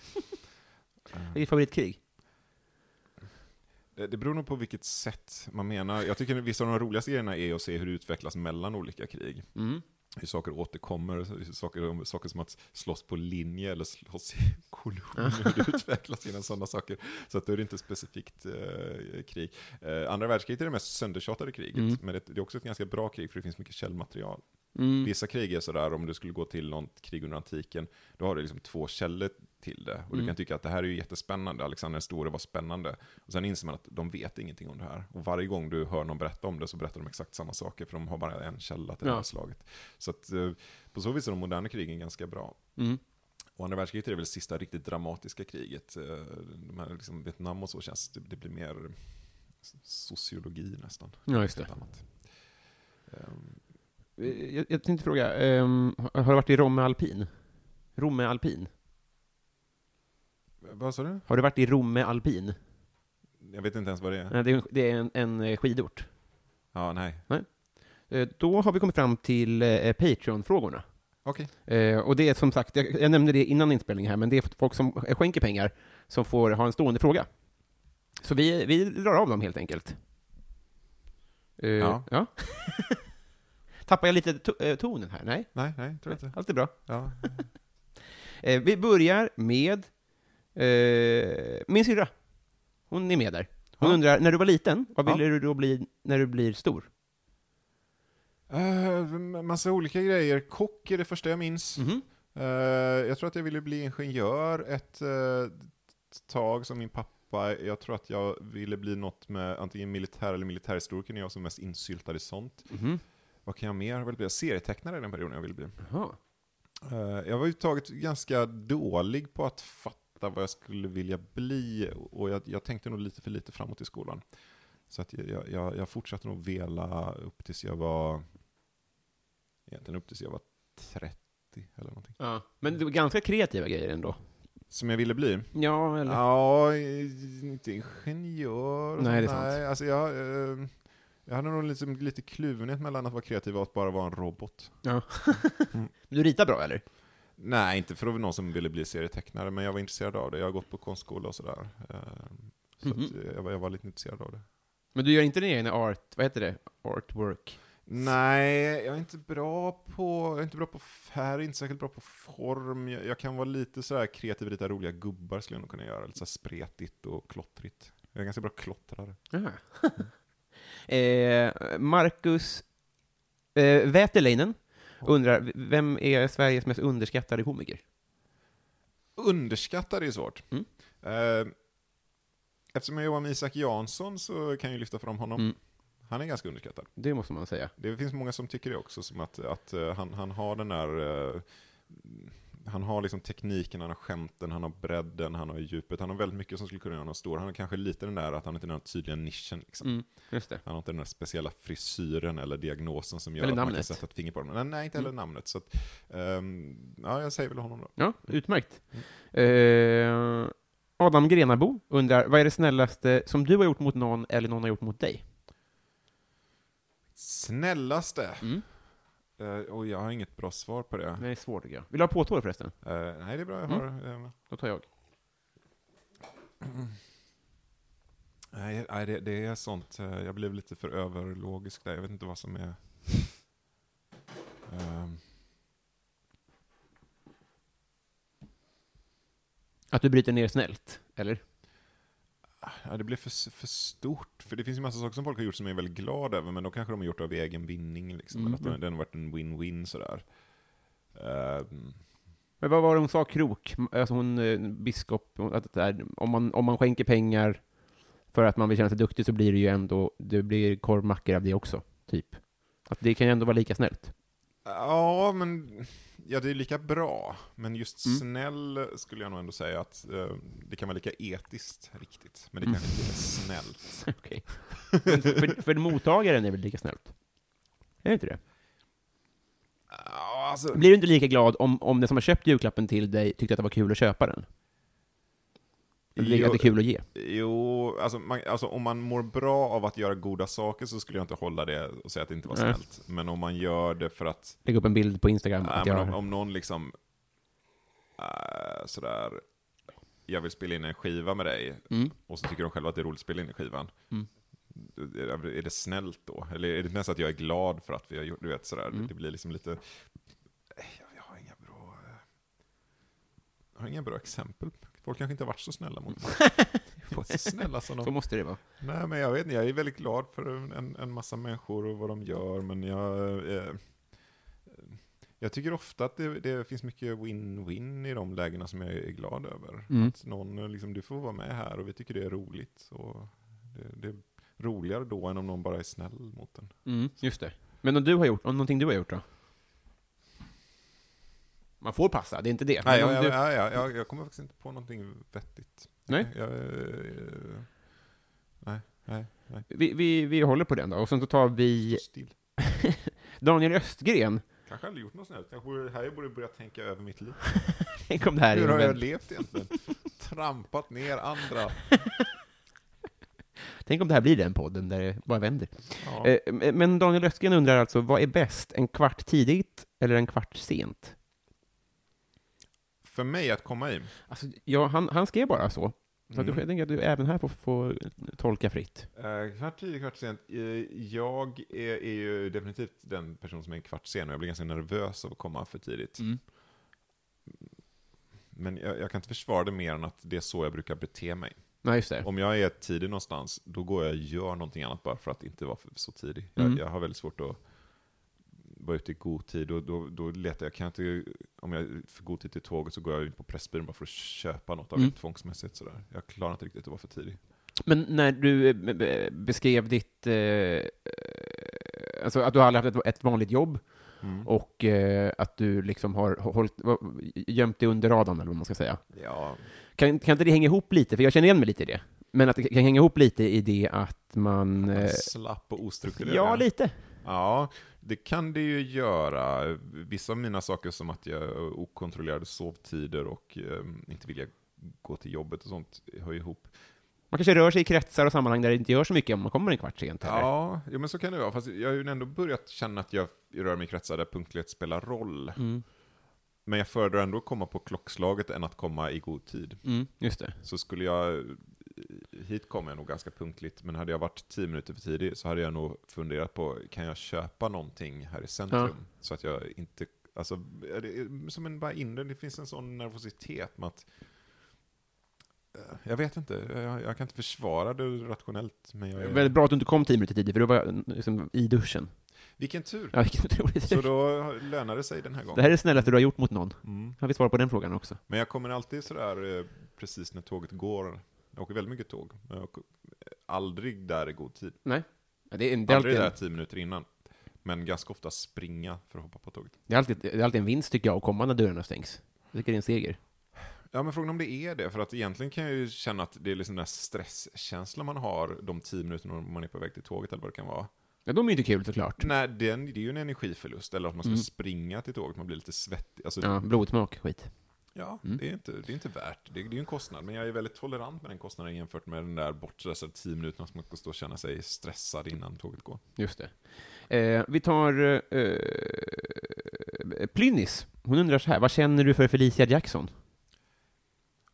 Eh, Vad är ditt favoritkrig? Det, det beror nog på vilket sätt man menar. Jag tycker att vissa av de roligaste grejerna är att se hur det utvecklas mellan olika krig. Mm. Hur saker återkommer, saker, saker som att slåss på linje eller slåss i kolonn, hur det utvecklas genom sådana saker. Så att då är det inte specifikt eh, krig. Eh, andra världskriget är det mest söndertjatade kriget, Mm. men det, det är också ett ganska bra krig för det finns mycket källmaterial. Mm. Vissa krig är sådär, om du skulle gå till något krig under antiken, då har du liksom två källor till det. Och du Mm. kan tycka att det här är ju jättespännande, Alexander den store var spännande. Och sen inser man att de vet ingenting om det här. Och varje gång du hör någon berätta om det så berättar de exakt samma saker, för de har bara en källa till det Ja. här slaget. Så att eh, på så vis är de moderna krigen ganska bra. Mm. Och andra världskriget är väl det sista riktigt dramatiska kriget. Eh, De här liksom Vietnam och så känns det, det blir mer sociologi nästan. Ja, just det. Eh, Jag, jag tänkte fråga, har har du varit i Romme Alpin? Romme Alpin? Vad sa du? Har du varit i Romme Alpin? Jag vet inte ens vad det är. Nej, Det är, en- det är en, en eh, skidort. Ja, nej. Eh, Då har vi kommit fram till eh, Patreon-frågorna. Okej. Eh, och det är som sagt, jag, jag nämnde det innan inspelningen här, men det är folk som skänker pengar som får ha en stående fråga. Så vi, vi drar av dem helt enkelt. Eh, Ja. ja. Tappar jag lite to eh, tonen här? Nej, Nej, nej, tror jag inte. allt är bra. Ja. Eh, vi börjar med eh, min syrra. Hon är med där. Hon Ja. undrar, när du var liten, vad Ja. ville du då bli när du blir stor? Uh, massa olika grejer. Kock är det första jag minns. Mhm. Eh, jag tror att jag ville bli ingenjör ett eh, tag som min pappa. Jag tror att jag ville bli något med antingen militär eller militärhistoriker när jag var som mest insyltad i sånt. Mhm. Vad kan jag mer? Jag ville bli serietecknare i den perioden jag ville bli. Jaha. Eh, jag var överhuvudtaget ganska dålig på att fatta vad jag skulle vilja bli och jag, jag tänkte nog lite för lite framåt i skolan. Så att jag, jag, jag fortsatte nog vela upp tills jag var, egentligen upp tills jag var 30 eller någonting. Ja. Men det var ganska kreativa grejer ändå. Som jag ville bli? Ja, eller? Ja, inte ingenjör. och Nej, det är sant. Nej, alltså jag, eh, jag hade nog liksom lite kluvenhet mellan att vara kreativ och att bara vara en robot. Ja. Du ritar bra, eller? Nej, inte för att vara någon som ville bli serietecknare, men jag var intresserad av det. Jag har gått på konstskola och sådär. Eh, Så att eh, jag, var, jag var lite intresserad av det. Men du gör inte din egen art, vad heter det? Artwork? Nej, jag är inte bra på, jag är inte bra på färg, inte särskilt bra på form. Jag, jag kan vara lite sådär kreativ, rita roliga gubbar skulle jag nog kunna göra. Lite så här spretigt och klottrigt. Jag är ganska bra klottrare. Jaha. eh, Marcus eh, Väterleinen undrar, vem är Sveriges mest underskattade komiker? Underskattad är svårt. Mm. Eh, eftersom jag jobbar med Isak Jansson så kan jag lyfta fram honom. Mm. Han är ganska underskattad. Det måste man säga. Det finns många som tycker det också, som att, att eh, han, han har den där... eh, han har liksom tekniken, han har skämten, han har bredden, han har djupet. Han har väldigt mycket som skulle kunna göra honom stor. Han har kanske lite den där att han inte har den tydliga nischen. Liksom. Mm. Han har inte den där speciella frisyren eller diagnosen som gör Eller att man kan namnet. sätta ett finger på honom. Nej, nej inte heller namnet. Så att, ehm, ja, jag säger väl honom då. Ja, utmärkt. Eh, Adam Grenabo undrar, vad är det snällaste som du har gjort mot någon eller någon har gjort mot dig? Snällaste? Mm. Eh, och jag har inget bra svar på det. Det är svårt tycker jag. Vill du ha påtår förresten? Eh, nej, det är bra. Jag Mm. har... eh, Då tar jag. nej, nej det, det är sånt. jag blev lite för överlogisk där. Jag vet inte vad som är... Ehm, Att du bryter ner snällt, eller? Ja, det blev för, för stort. För det finns ju massa saker som folk har gjort som jag är väldigt glad över, men då kanske de har gjort det av egen vinning. Liksom. Mm. Att det, det har varit en win-win sådär. Ehm, Men vad var det hon sa, Krok? Alltså hon, eh, biskop, att det är, om, man, om man skänker pengar för att man vill känna sig duktig så blir det ju ändå, det blir korvmackor av det också, typ. Att det kan ju ändå vara lika snällt. Ja, men ja, det är lika bra. Men just Mm. snäll skulle jag nog ändå säga att eh, det kan vara lika etiskt riktigt. Men det Mm. kanske inte är lika snällt. Okej. Men för, för mottagaren är väl lika snällt? Är det inte det? Alltså, Blir du inte lika glad om, om den som har köpt julklappen till dig tyckte att det var kul att köpa den? Det är kul att ge? Jo, alltså, man, alltså om man mår bra av att göra goda saker så skulle jag inte hålla det och säga att det inte var Nej. snällt. Men om man gör det för att, Lägga upp en bild på Instagram nej, men om, om någon liksom, äh, sådär, jag vill spela in en skiva med dig, Mm. och så tycker de själva att det är roligt att spela in i skivan. Mm. Är det snällt då? Eller är det mest att jag är glad för att vi har gjort, du vet sådär, Mm. det blir liksom lite, jag, jag har inga bra, eh, jag har inga bra exempel. Folk kanske inte har varit så snälla mot mig. Så snälla som de Så måste det vara. Nej, men jag vet inte. Jag är väldigt glad för en, en massa människor och vad de gör, men jag... Eh, jag tycker ofta att det, det finns mycket win-win i de lägena som jag är glad över. Mm. Att någon, liksom, du får vara med här och vi tycker det är roligt. Och det, det är roligare då än om någon bara är snäll mot en. Mm, just det. Men om du har gjort, om någonting du har gjort då? Man får passa, det är inte det. Nej, jag, du... jag, jag, jag, kommer faktiskt inte på någonting vettigt. Nej. Eh, nej, nej, nej. vi, vi, vi håller på den då, och sen så tar vi still. Daniel Östgren. Kanske aldrig gjort något snällt. Kanske borde, här jag borde börja tänka över mitt liv. Tänk om det här Hur har jag levt egentligen? Trampat ner andra. Tänk om det här blir den podden där det bara vänder. Ja. Eh, Men Daniel Östgren undrar alltså, vad är bäst? En kvart tidigt eller en kvart sent? För mig att komma i. Alltså, ja, han, han skrev bara så. Så att du, Mm. jag tänker att du även här får, får tolka fritt. Eh, kvart tidigt, kvart sent. Eh, jag är, är ju definitivt den person som är en kvart sen och jag blir ganska nervös av att komma för tidigt. Mm. Men jag, jag kan inte försvara det mer än att det är så jag brukar bete mig. Nej, just det. Om jag är tidig någonstans, då går jag och gör någonting annat bara för att inte vara för, så tidig. Jag, Mm. jag har väldigt svårt att vara ute i god tid och då, då letar jag, kan jag inte, om jag är för god tid till tåget så går jag in på Pressbyrån bara för att köpa något av Mm. tvångsmässigt sådär. Jag klarar inte riktigt att vara för tidig. Men när du eh, be- be- beskrev ditt... Eh, eh, alltså att du aldrig haft ett, ett vanligt jobb Mm. och eh, att du liksom har hållit, gömt dig under radarn, eller vad man ska säga. Ja, Kan, kan inte det hänga ihop lite? För jag känner igen mig lite i det. Men att det kan hänga ihop lite i det att man... Eh, slapp och ostrukturerad. ja, lite. Ja, det kan det ju göra. Vissa av mina saker som att jag okontrollerade sovtider och eh, inte vilja gå till jobbet och sånt hör ihop. Man kanske rör sig i kretsar och sammanhang där det inte gör så mycket om man kommer en kvart sent. Eller? Ja, jo, men så kan det vara. Fast jag har ju ändå börjat känna att jag rör mig i kretsar där punktlighet spelar roll. Mm. Men jag föredrar ändå att komma på klockslaget än att komma i god tid. Mm, just det. Så skulle jag, hit kommer jag nog ganska punktligt, men hade jag varit tio minuter för tidig så hade jag nog funderat på, kan jag köpa någonting här i centrum? Så att jag inte, alltså, det, som en bara inre, det finns en sån nervositet med att, eh, jag vet inte, jag, jag kan inte försvara det rationellt, men jag är, Väldigt bra att du inte kom tio minuter tidigt, för då var liksom i duschen. vilken tur! Ja, otroligt. Så då lönar det sig den här Det gången. här är det snällaste du har gjort mot någon. Mm. Har vi svar på den frågan också? Men jag kommer alltid sådär eh, precis när tåget går, jag åker väldigt mycket tåg, men jag åker aldrig där i god tid. Nej. Det, är, det, är Aldrig alltid, där en, tio minuter innan. Men ganska ofta springa för att hoppa på tåget. det, är alltid, det är alltid en vinst, tycker jag, att komma när dörrarna stängs. Jag tycker det är en seger. Ja, men frågan om det är det. För att egentligen kan jag ju känna att det är liksom den här stresskänslan man har de tio minuterna man är på väg till tåget eller vad det kan vara. Ja, de är ju inte kul såklart. Nej, den, det är ju en energiförlust. Eller att man ska Mm. springa till tåget, man blir lite svettig. Alltså, ja, Ja, blodsmak, skit. Mm. det, är inte, det är inte värt. Det, det är ju en kostnad. Men jag är väldigt tolerant med den kostnaden jämfört med den där bortstressade tio minuterna som man ska stå och känna sig stressad innan tåget går. Just det. Eh, vi tar eh, Plynnis. Hon undrar så här, vad känner du för Felicia Jackson?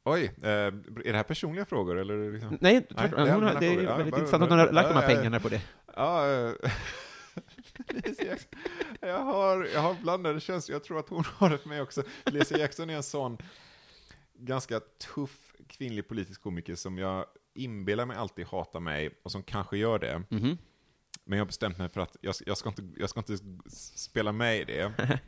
Oj, eh, är det här personliga frågor eller? Liksom? Nej, Nej, det är hon har, allmänna det är. Ja, väldigt intressant att hon har lagt de här Ja, ja, ja. pengarna på det. Ja, Jackson. Jag har, jag har blandade känslor. Jag tror att hon har det för mig också. Felicia Jackson är en sån ganska tuff kvinnlig politisk komiker som jag inbillar mig alltid hatar mig och som kanske gör det. Men jag har bestämt mig för att jag, jag, ska, inte, jag ska inte spela med i det.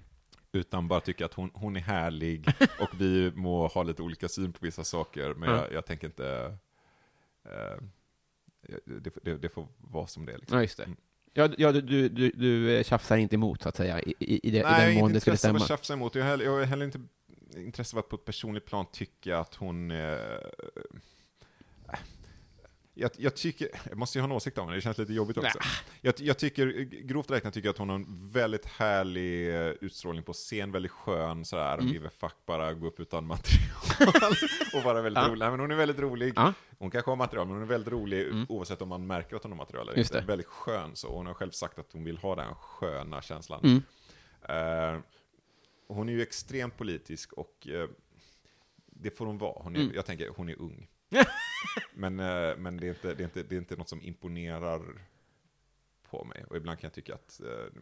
Utan bara tycka att hon, hon är härlig och vi må ha lite olika syn på vissa saker, men Ja. jag, jag tänker inte... Eh, det, det, det får vara som det är. Liksom. Ja, just det. Ja, ja du, du, du, eh, tjafsar inte emot, så att säga, i, i, i, det, i Nej, den mån inte det skulle intresse av stämma. att tjafsa emot. Jag har heller, jag har heller inte intresse av att på ett personligt plan tycka att hon... Eh, jag, jag tycker, jag måste ju ha en åsikt om det, det känns lite jobbigt också. Jag, jag tycker, grovt räknat tycker jag att hon har en väldigt härlig eh, utstrålning på scen, väldigt skön sådär, Mm. give a fuck, bara gå upp utan material och vara väldigt Ja. rolig. Nej, men hon är väldigt rolig. Ja. Hon kanske har material, men hon är väldigt rolig oavsett om man märker att hon har material eller inte. Väldigt skön så, hon har själv sagt att hon vill ha den sköna känslan. Mm. Eh, hon är ju extremt politisk och eh, det får hon vara. Hon är, Mm. Jag tänker, hon är ung. men eh, men det, är inte, det, är inte, det är inte något som imponerar på mig. Och ibland kan jag tycka att eh,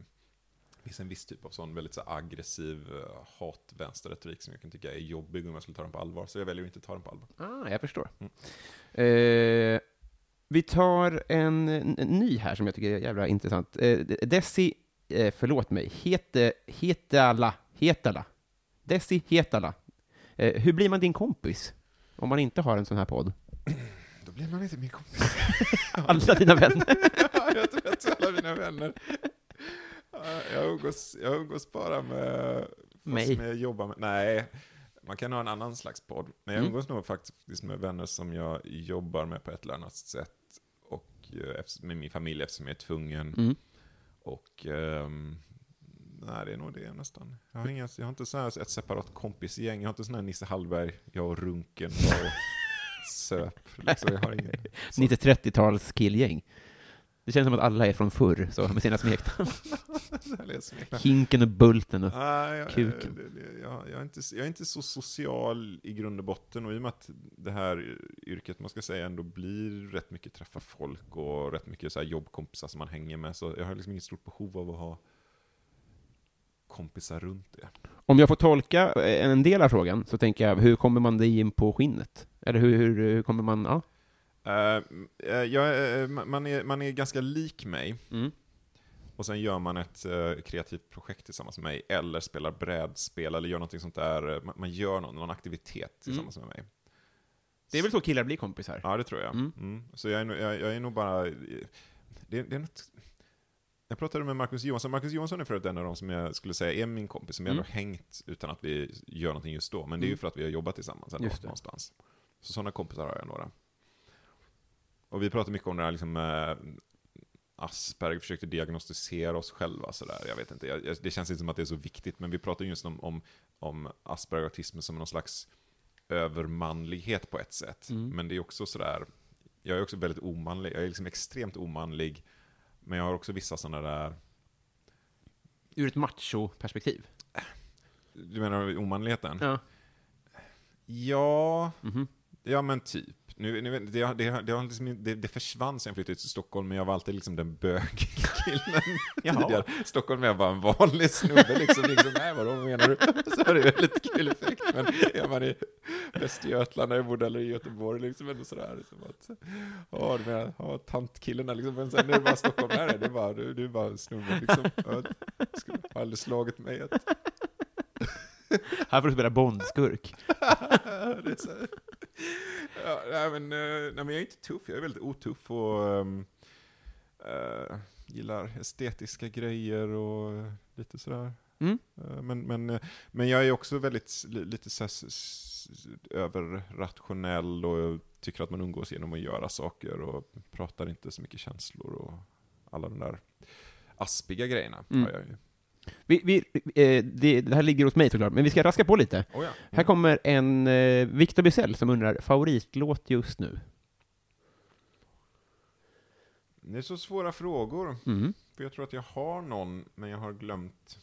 det finns en viss typ av sån väldigt så aggressiv eh, hat-vänsterretorik som jag kan tycka är jobbig om jag skulle ta den på allvar. Så jag väljer att inte ta den på allvar. Ah, jag förstår. Mm. Eh, vi tar en, en ny här som jag tycker är jävla intressant. Eh, Desi, eh, förlåt mig, Hete, Hetala, Hetala. Desi Hetala. Eh, hur blir man din kompis? Om man inte har en sån här podd? Då blir man inte min kompis. Alla dina vänner. Ja, jag tror att alla mina vänner. Ja, Jag umgås, jag umgås bara med Mig. som jag jobbar med. Nej, man kan ha en annan slags podd. Men jag Mm. umgås nog faktiskt med vänner som jag jobbar med på ett eller annat sätt. Och eh, med min familj eftersom jag är tvungen. Mm. Och ehm, nej, det är nog det nästan. Jag har, inga, jag har inte så här ett separat kompisgäng. Jag har inte sån här Nisse Hallberg, jag och Runken och söp. Liksom. Jag har ingen. så- 90-30-tals killgäng. Det känns som att alla är från förr, så med sina smeknamn. Hinken och Bulten och... Nej, jag, Kuken. jag, jag, är inte, jag är inte så social i grund och botten och i och med att det här yrket, man ska säga, ändå blir rätt mycket träffa folk och rätt mycket så här jobbkompisar som man hänger med, så jag har liksom inget stort behov av att ha kompisar runt det. Om jag får tolka eh, en del av frågan, så tänker jag, hur kommer man dig in på skinnet? Eller hur, hur, hur kommer man... Ja. Eh, eh, jag, eh, man, är, man är ganska lik mig, Mm. och sen gör man ett eh, kreativt projekt tillsammans med mig, eller spelar brädspel, eller gör någonting sånt där, man, man gör någon, någon aktivitet tillsammans med mig. Det är väl så killar blir kompisar? Ja, det tror jag. Mm. Mm. Så jag är, nog, jag, jag är nog bara... Det, det är något, jag pratade med Marcus Johansson. Marcus Johansson är förut en av de som jag skulle säga är min kompis, som jag Mm. ändå hängt utan att vi gör någonting just då. Men det är ju Mm. för att vi har jobbat tillsammans ändå, någonstans. Så sådana kompisar har jag några. Och vi pratar mycket om det här liksom, eh, Asperger försökte diagnostisera oss själva sådär. Jag vet inte, jag, det känns inte som att det är så viktigt, men vi pratar just om, om, om Asperger autism som någon slags övermanlighet på ett sätt. Mm. Men det är också sådär, jag är också väldigt omanlig, jag är liksom extremt omanlig, men jag har också vissa sådana där, Ur ett macho-perspektiv? du menar omanligheten? Ja. Ja, Mhm. ja men typ. Nu, nu, det, det, det, har liksom, det, det försvann sen jag flyttade till Stockholm, men jag var alltid liksom den bögiga killen tidigare. Stockholm är bara en vanlig snubbe liksom. liksom nej, vadå vad menar du? Så är det väldigt kul effekt. Men är man i Västergötland, där jag bodde, eller i Göteborg, liksom ändå sådär. Liksom att, ja, du menar, ja, tantkillarna liksom. Men sen är det bara Stockholm, nej, det är bara, du, du är bara en snubbe liksom. Ja, skulle aldrig slagit mig att Här får du spela Bondskurk. Ja, nej, men, eh, nej, men jag är inte tuff, jag är väldigt otuff och um, gillar estetiska grejer och lite sådär. Mm. Eh, men, men, men jag är också väldigt li- lite så överrationell och tycker att man umgås genom att göra saker och pratar inte så mycket känslor och alla de där aspiga grejerna Mm. har jag ju. Vi, vi, eh, det, det här ligger hos mig såklart, men vi ska raska på lite. Oh, ja. Här kommer en eh, Victor Bysell som undrar, favoritlåt just nu? Det är så svåra frågor. Mm. För jag tror att jag har någon, men jag har glömt.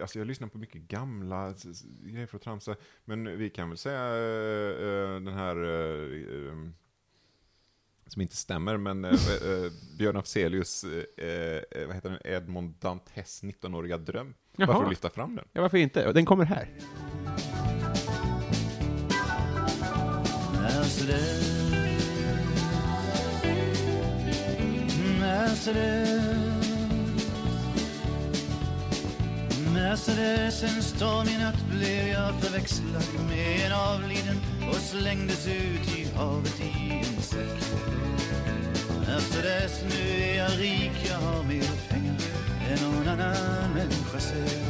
Alltså jag lyssnar på mycket gamla grejer för att tramsa. Men vi kan väl säga eh, den här, eh, eh, som inte stämmer, men uh, Björn Afzelius, eh, eh, vad heter den, Edmond Dantes 19-åriga dröm. Jaha. att lyfta fram den. Ja, varför inte? Den kommer här. As it is, Mercedes Mercedes, en stormig natt blev jag förväxlad med en avliden och slängdes ut i havet i en säck. Mercedes, nu är jag rik, jag har mer pengar än någon annan människa sett.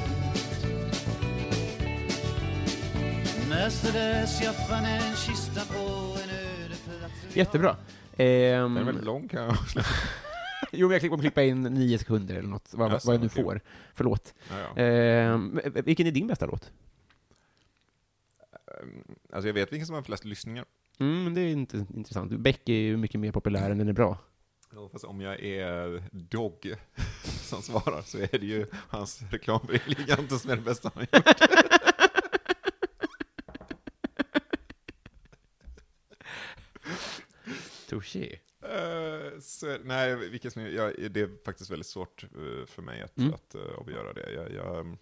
Mercedes, jag fann en kista på en öde plats. Jättebra. Ehm, Den är väldigt lång kan jag avslöja. jo, men jag kommer klippa in nio sekunder eller något, vad, Jaså, vad jag nu okej. får. Förlåt. Ja, ja. Ehm, vilken är din bästa låt? Alltså jag vet vilken som har flest lyssningar. Mm, det är inte intressant. Beck är ju mycket mer populär än den är bra. Ja, Fast om jag är Dogg som svarar så är det ju hans reklam för Eleganten som är det bästa han har gjort. Touché. Eh, så, nej, vilket jag, det är faktiskt väldigt svårt eh, för mig att, Mm. att uh, avgöra det. Jag, jag,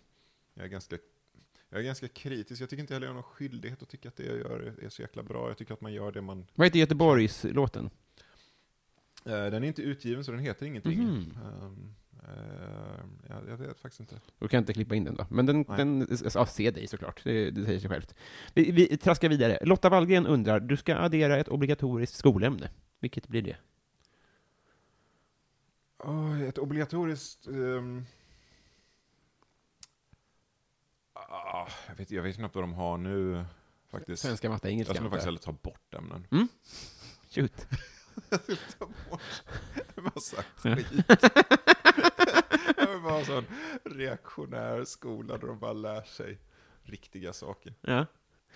jag, är ganska, jag är ganska kritisk. Jag tycker inte heller jag har någon skyldighet att tycka att det jag gör är, så jäkla bra. Jag tycker att man gör det man... Vad heter Göteborgs-låten? Eh, den är inte utgiven så den heter ingenting. Eh, jag, jag vet faktiskt inte. Då kan inte klippa in den då. Men den, Nej. den ja, se dig såklart. Det, det säger sig självt. Vi, vi traskar vidare. Lotta Wallgren undrar, du ska addera ett obligatoriskt skolämne. Vilket blir det? Oh, ett obligatoriskt... ehm, ah, jag, vet, jag vet knappt vad de har nu, faktiskt. Svenska, matte, engelska. jag skulle faktiskt hellre ta bort ämnen. jag. Shoot. Ta bort en massa skit. Jag vill bara ha en sån reaktionär skola där de bara lär sig riktiga saker. Ja.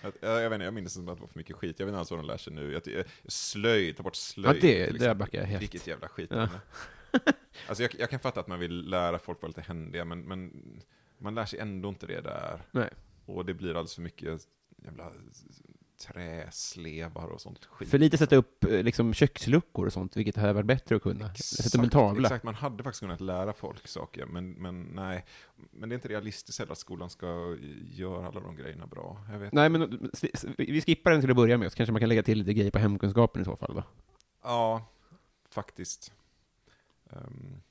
Jag, jag, jag, vet inte, jag minns som att det var för mycket skit. Jag vet inte alls vad de lär sig nu. Jag, slöjd, ta bort slöjd. Ja, det- till det backar jag helt. Vilket jävla skit. Ja. Alltså jag, jag kan fatta att man vill lära folk vara lite händiga, men, men man lär sig ändå inte det där. Nej. Och det blir alldeles för mycket jävla träslevar och sånt skit. För lite sätta upp eh, liksom, köksluckor och sånt, vilket hade varit bättre att kunna. Sätta upp en tavla. Exakt, man hade faktiskt kunnat lära folk saker, men, men nej. Men det är inte realistiskt heller att skolan ska göra alla de grejerna bra. Nej, men eh, vi skippar den till att börja med, så kanske man kan lägga till lite grejer på hemkunskapen i så fall. Då. Ja, faktiskt. Ehm,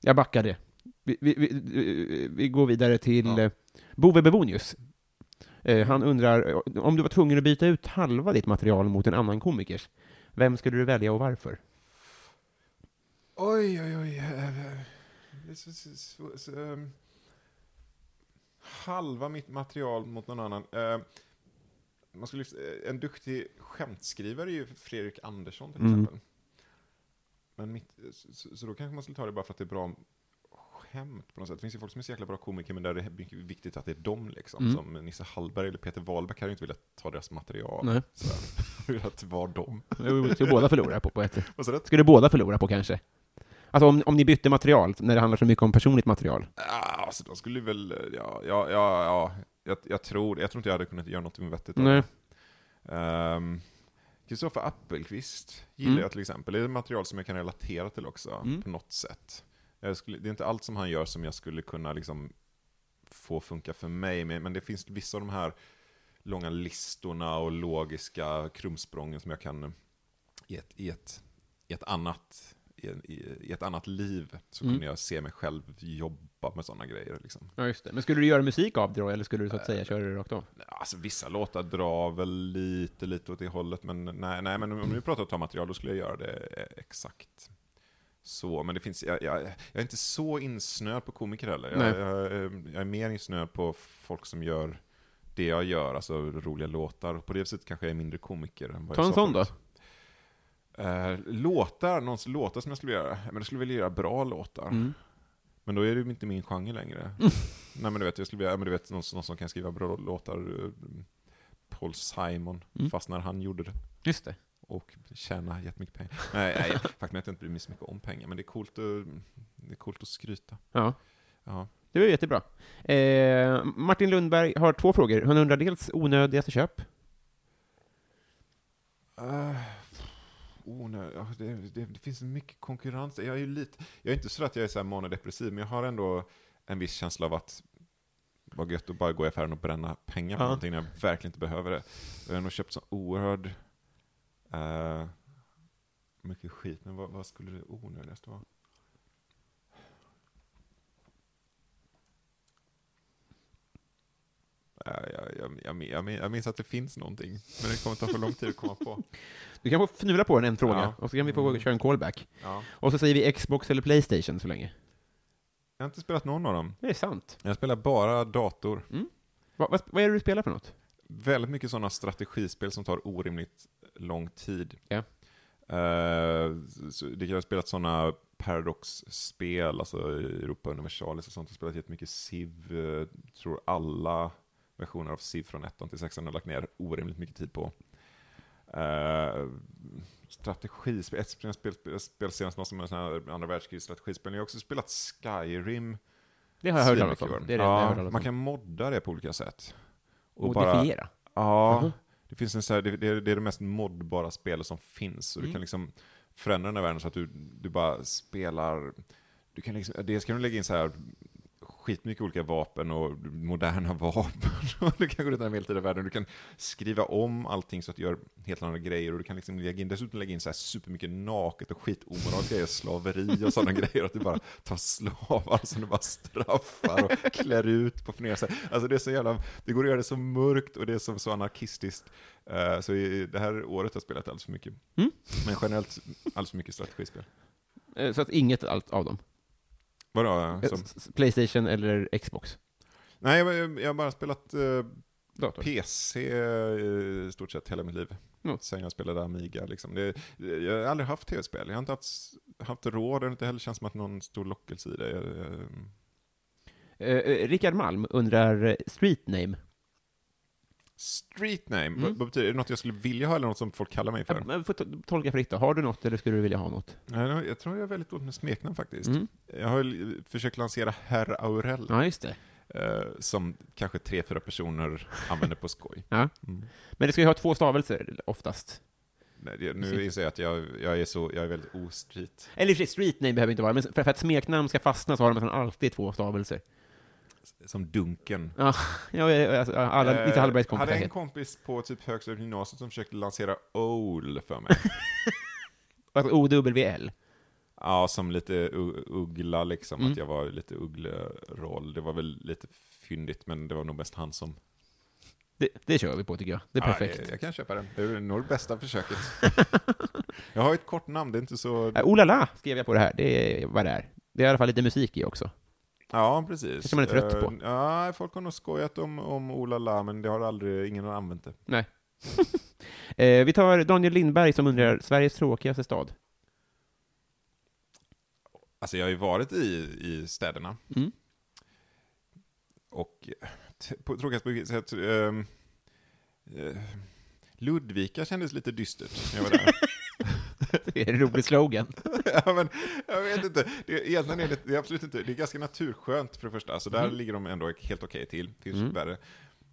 Jag backar det. Vi, vi, vi, vi går vidare till Ja. ja. Bove Bevonius. Eh, han undrar, eh, om du var tvungen att byta ut halva ditt material mot en annan komikers, vem skulle du välja och varför? Oj, oj, oj. eh, så, ehm, Halva mitt material mot någon annan. Eh, Man skulle, en duktig skämtskrivare är ju Fredrik Andersson till Mm. exempel. Men mitt, så, så då kanske man skulle ta det bara för att det är bra skämt på något sätt. Det finns ju folk som är så jäkla bra komiker, men där det är viktigt att det är dem liksom. Mm. Som Nisse Hallberg eller Peter Wahlbeck hade ju inte velat ta deras material. Nej. Att det var dem. Det skulle båda förlora på, på ett du? Skulle båda förlora på kanske? Alltså om, om ni bytte material, när det handlar så mycket om personligt material. Ja, alltså de skulle väl, ja, ja, ja, ja jag, jag tror, jag tror inte jag hade kunnat göra något vettigt av det. Ehm, Kristoffer Appelqvist gillar Mm. jag till exempel. Det är ett material som jag kan relatera till också, Mm. på något sätt. Skulle, det är inte allt som han gör som jag skulle kunna liksom få funka för mig, men, men det finns vissa av de här långa listorna och logiska krumsprången som jag kan i ett, i ett, i ett annat i, ett annat liv så Mm. kunde jag se mig själv jobba med sådana grejer. Liksom. Ja, just det. Men skulle du göra musik av det då, eller skulle du så att säga köra det rakt av? Alltså vissa låtar drar väl lite, lite åt det hållet, men nej, nej men om vi pratar om att ta material, då skulle jag göra det eh, exakt så. Men det finns, jag, jag, jag är inte så insnöad på komiker heller. Jag, jag, är- jag är mer insnöad på folk som gör det jag gör, alltså roliga låtar. På det sättet kanske jag är mindre komiker än vad Ta jag en sån då. Eh, låtar, någons låtar som jag skulle göra, men jag skulle vilja göra bra låtar. Mm. Men då är det ju inte min genre längre. Nej men du vet, jag skulle vilja, ja, men du vet någon, någon som kan skriva bra låtar. eh, Paul Simon, Mm. fast när han gjorde det. Just det. Och tjäna jättemycket pengar. Nej, nej faktum är att jag inte bryr mig så mycket om pengar, men det är coolt att, det är coolt att skryta. Ja. Ja. Det var jättebra. Eh, Martin Lundberg har två frågor. Han undrar dels onödigaste köp. Uh, onö- ja, det, det, det finns mycket konkurrens. Jag är ju lite, jag är inte så att jag är så här manodepressiv, men jag har ändå en viss känsla av att vad gött att bara gå i affären och bränna pengar på Ja. någonting när jag verkligen inte behöver det. Jag har nog köpt så oerhörd... eh, mycket skit, men vad, vad skulle det onödigaste vara? Ja, Jag, jag, jag, jag, min- jag minns att det finns någonting, men det kommer ta för lång tid att komma på. Du kan få fnula på den en fråga, Ja. och så kan vi få Mm. köra en callback. Ja. Och så säger vi Xbox eller Playstation så länge. Jag har inte spelat någon av dem. Det är sant. Jag spelar bara dator. Vad, vad, vad är det du spelar för något? Väldigt mycket sådana strategispel som tar orimligt lång tid. Eh, så det jag har spelat sådana Paradox-spel, alltså Europa Universalis och sånt. Jag har spelat jättemycket Civ, eh, tror alla versioner av Civ från 1 till 6 har lagt ner orimligt mycket tid på. Uh, strategispel, ett spel spel, spel, senast var som här andra världskrigs strategispel. Jag har också spelat Skyrim. Det har jag hört talas om. Det är det ja, man kan modda det på olika sätt. Modifiera? Ja, Mhm. Det finns en så här, det, det, är- det är det mest moddbara spelet som finns. Så Mm. du kan liksom förändra den här världen så att du, du bara spelar... Du kan liksom, dels kan du lägga in så här skitmycket olika vapen och moderna vapen. Du kan gå runt i den medeltida världen. Du kan skriva om allting så att du gör helt andra grejer. Och du kan liksom lägga in, dessutom lägga in så här supermycket naket och skitomoraliska grejer. Slaveri och sådana grejer. Att du bara tar slavar som du bara straffar och klär ut på flera sätt. Alltså det är så jävla, det går att göra det så mörkt och det är så, så anarkistiskt. Eh, så i, det här året har jag spelat alldeles för mycket. Mm. Men generellt alldeles för mycket strategispel. Eh, Så att inget allt av dem? Vadå? Eh, Som, Playstation eller Xbox? nej, jag, jag har bara spelat eh, Dator? PC eh, i stort sett hela mitt liv. Mm. Sen jag spelade Amiga. Liksom. Det, jag har aldrig haft tv-spel. Jag har inte haft, haft råd, det har inte heller känts som att någon stor lockelse i det. Jag- jag- Eh, eh, Rickard Malm undrar street name. Street name, Mm. vad, betyder det? Är det något jag skulle vilja ha eller något som folk kallar mig för? Jag får to- tolka fritt då. Har du något eller skulle du vilja ha något? Nej, Jag tror jag är väldigt dåligt med smeknamn faktiskt. Mm. Jag har försökt lansera Herr Aurell, Ja, just det. eh, som kanske tre, fyra personer använder på skoj. Ja. Mm. Men det ska ju ha två stavelser oftast. Nej, Nu inser jag att jag, jag, är så, jag är väldigt ostreet. Eller street name behöver inte vara, men för, för att smeknamn ska fastna så har de nästan alltid två stavelser. Som Dunken. Ja, alltså, alla, lite Hallbergs Eh, hade en kompis på typ högstadiet gymnasiet som försökte lansera OL för mig. OWL. ja, som lite uggla liksom, Mm. att jag var lite uggleroll. Det var väl lite fyndigt, men det var nog mest han som... Det, det kör vi på tycker jag. Det är Ja, perfekt. jag, jag kan köpa det. Det är nog det bästa försöket. jag har ett kort namn, det är inte så... Äh, oh la la, skrev jag på det här. Det är vad det är. Det är i alla fall lite musik i också. Ja, precis. Kanske man är trött Eh, på. Ja, folk har nog skojat om, om Ola La, men det har aldrig, ingen har använt det. Nej. eh, vi tar Daniel Lindberg som undrar, Sveriges tråkigaste stad? Alltså jag har ju varit i, i städerna. Mm. Och eh, t- på tråkigast på sätt, ehm, eh, Ludvika kändes lite dystert när jag var där. Det är en rolig slogan. ja, men, jag vet inte, det, är- egentligen är det, det är absolut inte, det är ganska naturskönt för det första, så där Mm. ligger de ändå helt okej till, det finns Mm. värre.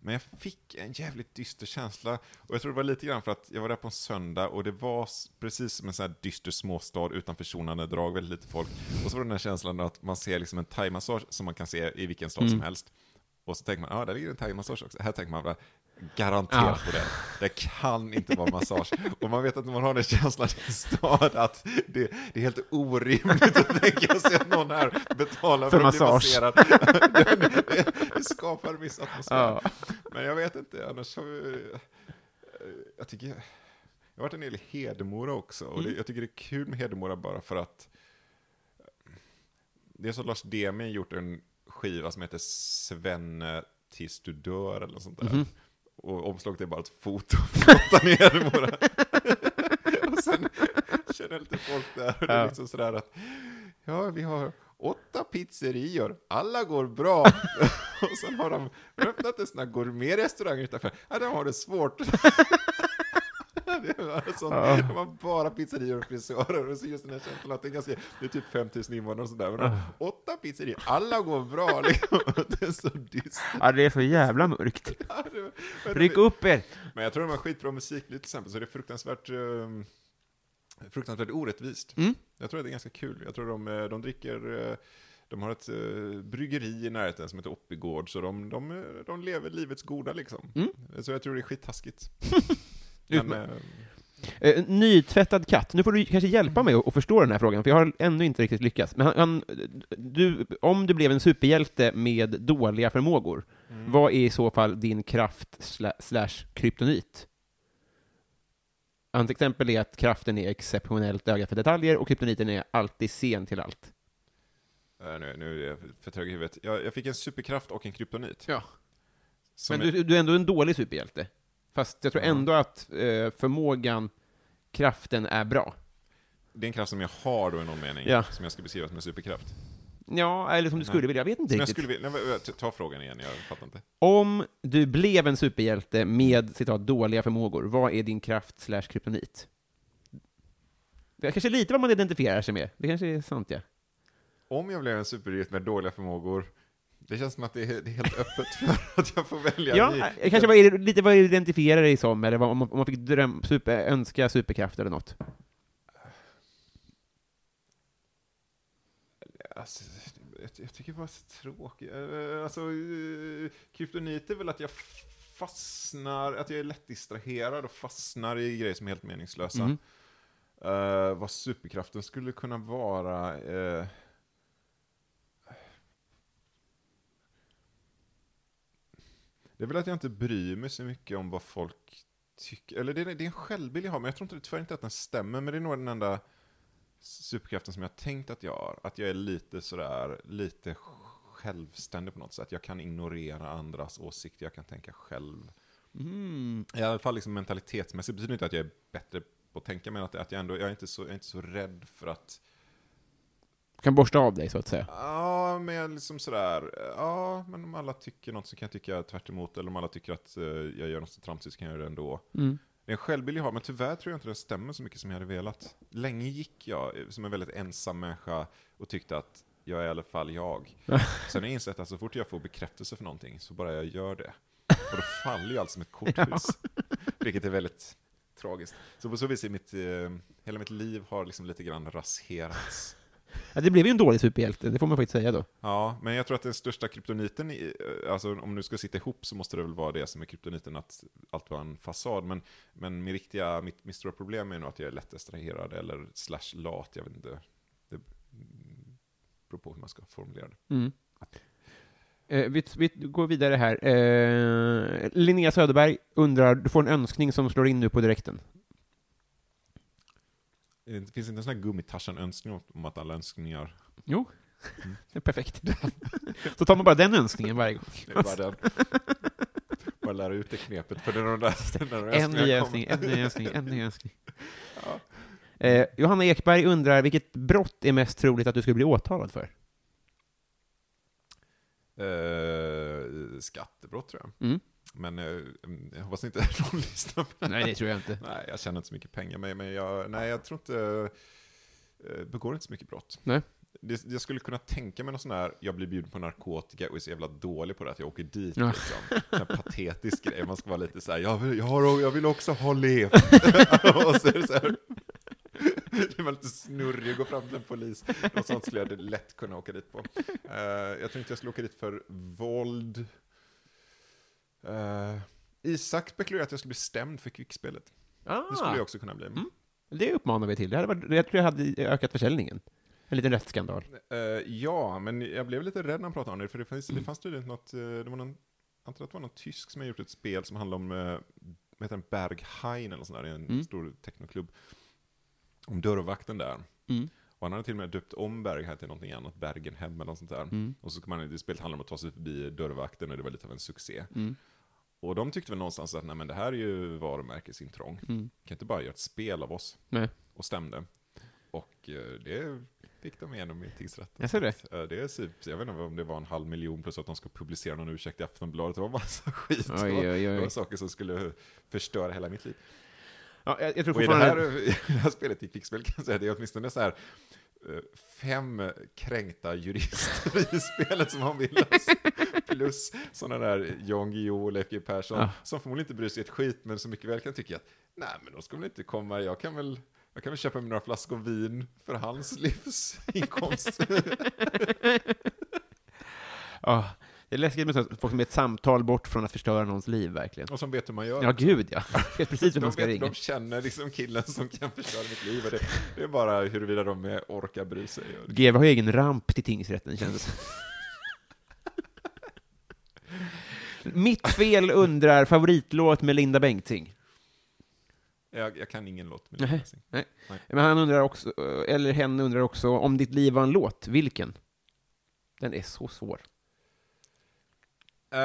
Men jag fick en jävligt dyster känsla, och jag tror det var lite grann för att jag var där på en söndag, och det var precis som en sån här dyster småstad utan försonande drag, väldigt lite folk. Och så var det den här känslan att man ser liksom en thaimassage som man kan se i vilken stad som Mm. helst. Och så tänker man, ja, ah, där ligger en thaimassage också. Här tänker man bara, garanterat på det. Det kan inte vara massage. Och man vet att man har den känslan i stad att det, det är helt orimligt att tänka sig att någon här betalar För för, att bli masserad. det, det, det skapar en viss atmosfär. Ja. Men jag vet inte, annars har vi, jag tycker, jag har varit en del i Hedemora också. Och Mm. jag tycker det är kul med Hedemora bara för att det är så Lars Demi gjort en skiva som heter Svenne tills du dör eller sånt där. Mhm. Och omslaget är bara ett foto flottan i Hedemora. och sen känner jag lite folk där och det är liksom sådär att ja, vi har åtta pizzerior, alla går bra. och sen har de öppnat en sån här gourmetrestaurang utanför. Ja, de har det svårt. Det var sån, Ja. det var bara pizzerior och frisörer och så just den här känslan att det är, ganska, det är typ 5000 invånare och sådär. Men de, åtta pizzerior, alla går bra liksom. Det är så dystert. Ja, det är så jävla mörkt. Ja, Ryck upp er! Men jag tror de har skitbra musik till exempel, så det är fruktansvärt, um, fruktansvärt orättvist. Mm. Jag tror att det är ganska kul. Jag tror de, eh, de dricker, eh, de har ett eh, bryggeri i närheten som heter Oppigård, så de, de, de lever livets goda liksom. Mm. Så jag tror det är skittaskigt. Det. eh, nytvättad katt. Nu får du kanske hjälpa mig att förstå den här frågan, för jag har ännu inte riktigt lyckats. Men han, han, du, om du blev en superhjälte med dåliga förmågor, Mm. vad är i så fall din kraft sla, slash kryptonit? Hans exempel är att kraften är exceptionellt öga för detaljer och kryptoniten är alltid sen till allt. Eh, nu, nu är jag för trög i huvudet. Jag, jag fick en superkraft och en kryptonit. Ja. Som Men är- du, du är ändå en dålig superhjälte. Fast jag tror ändå att eh, förmågan, kraften är bra. Det är en kraft som jag har då i någon mening, Ja. som jag ska beskriva som en superkraft. Ja, eller som du skulle vilja, jag vet inte Som jag riktigt. skulle vilja, nej, vä- ta frågan igen, jag fattar inte. Om du blev en superhjälte med citat dåliga förmågor, vad är din kraft slash kryptonit? Det är kanske lite vad man identifierar sig med. Det kanske är sant, ja. Om jag blev en superhjälte med dåliga förmågor, det känns som att det är, det är helt öppet för att jag får välja. Ja, i- eh, kanske vad är det, lite vad du identifierar dig som, eller vad, om, man, om man fick dröm, super, önska superkraft eller något. Alltså, jag, jag tycker det var så tråkigt. Eh, Alltså, eh, kryptonit är väl att jag fastnar, att jag är lätt distraherad och fastnar i grejer som är helt meningslösa. Mhm. Eh, vad superkraften skulle kunna vara... eh, det är väl att jag inte bryr mig så mycket om vad folk tycker. Eller det är, det är en självbild jag har, men jag tror inte, tyvärr inte att den stämmer. Men det är nog den enda superkraften som jag tänkt att jag har. Att jag är lite sådär, lite självständig på något sätt. Jag kan ignorera andras åsikter, jag kan tänka själv. Mm. I alla fall liksom mentalitetsmässigt betyder inte att jag är bättre på att tänka, men att, att jag ändå, jag är inte så, jag är inte så rädd för att Kan borsta av dig, så att säga. Ja, men liksom sådär, ja, men om alla tycker något så kan jag tycka tvärt emot, eller om alla tycker att eh, jag gör något så tramsigt så kan jag göra det ändå. Mm. Det är en självbild jag har, men tyvärr tror jag inte den stämmer så mycket som jag hade velat. Länge gick jag eh, som en väldigt ensam människa och tyckte att jag är i alla fall jag. Sen har jag insett att så fort jag får bekräftelse för någonting så bara jag gör det. Och då faller jag allt som ett korthus. Vilket är väldigt tragiskt. Så på så vis är mitt, eh, hela mitt liv har liksom lite grann raserats. Ja, det blev ju en dålig superhjälte, det får man faktiskt säga då. Ja, men jag tror att den största kryptoniten, i- eh, alltså om du ska sitta ihop så måste det väl vara det som är kryptoniten, att allt var en fasad. Men, men min riktiga, mitt, mitt stora problem är nog att jag är lätt distraherad eller slash lat, jag vet inte. Det beror på hur man ska formulera det. Mm. Eh, vi, vi går vidare här. Eh, Linnea Söderberg undrar, du får en önskning som slår in nu på direkten. Det finns inte en sån här gummitarsan-önskning om- att alla önskningar, Jo, det är perfekt. Så tar man bara den önskningen varje gång. det är bara den. Bara lära ut det knepet, för när de där de En ny önskning, en ny önskning, en ny önskning. Eh, Johanna Ekberg undrar, vilket brott är mest troligt att du skulle bli åtalad för? Eh, skattebrott tror jag. Mm. Men eh, jag hoppas inte någon lyssnar på det Nej, det tror jag inte. Nej, jag tjänar inte så mycket pengar, men, men jag, nej, jag tror inte, eh, begår inte så mycket brott. Nej. Det, jag skulle kunna tänka mig någon sån här, jag blir bjuden på narkotika och är så jävla dålig på det att jag åker dit. Ja. Liksom. Här patetisk grej, man ska vara lite så här, jag vill, jag, har, jag vill också ha levt. och så är det så här, det var lite snurrig och gå fram till en polis. Något sånt skulle jag lätt kunna åka dit på. Eh, jag tror inte jag skulle åka dit för våld. Eh, Isak spekulerar att jag skulle bli stämd för kvickspelet. Ah, Det skulle jag också kunna bli. Mm. det uppmanar vi till. Det hade varit, jag tror jag hade ökat försäljningen. En liten rättsskandal. Eh, ja, men jag blev lite rädd när han pratade om det, för det fanns, Mm. det fanns tydligen något, eh, det var någon, jag antar att det var någon tysk som har gjort ett spel som handlar om, uh, vad heter den, Berghain eller sånt där, en Mm. stor technoklubb. Om dörrvakten där. Mm. Och han hade till och med döpt om Berghain till någonting annat, Bergenhem eller något sånt där. Mm. Och så kan man, det spelet handlar om att ta sig förbi dörrvakten och det var lite av en succé. Och de tyckte väl någonstans att nej men det här är ju varumärkesintrång. Mm. Kan inte bara göra ett spel av oss. Nej. Och stämde. Och eh, det fick de igenom i tingsrätten. Jag ser det. Eh, det är typ, jag vet inte om det var en halv miljon plus att de ska publicera någon ursäkt i Aftonbladet. Det var massa skit. Oj, oj, oj. Det var saker som skulle förstöra hela mitt liv. Ja, jag, jag tror Och i det här, i det här spelet, i Kvickspel kan jag säga, det är åtminstone så här eh, fem kränkta jurister i spelet som vill lösa. Plus sådana där Jan Guillou och Leif G Persson, Ja. som förmodligen inte bryr sig ett skit, men som mycket väl kan tycka att nej, men de ska väl inte komma, jag kan väl jag kan väl köpa mig några flaskor vin för hans livsinkomst. Ja, Det är läskigt med folk som är ett samtal bort från att förstöra någons liv, verkligen. Och som vet hur man gör. Ja, gud ja. Vet precis vem de, man ska vet, ringa. de känner liksom killen som kan förstöra mitt liv. Det, det är bara huruvida de orkar bry sig. GV har ju egen ramp till tingsrätten, känns det som. Mitt fel undrar favoritlåt med Linda Bengtzing. Jag, jag kan ingen låt med Nej. det. Nej. Nej. Men han undrar också, eller hen undrar också, om ditt liv var en låt, vilken? Den är så svår. Eh,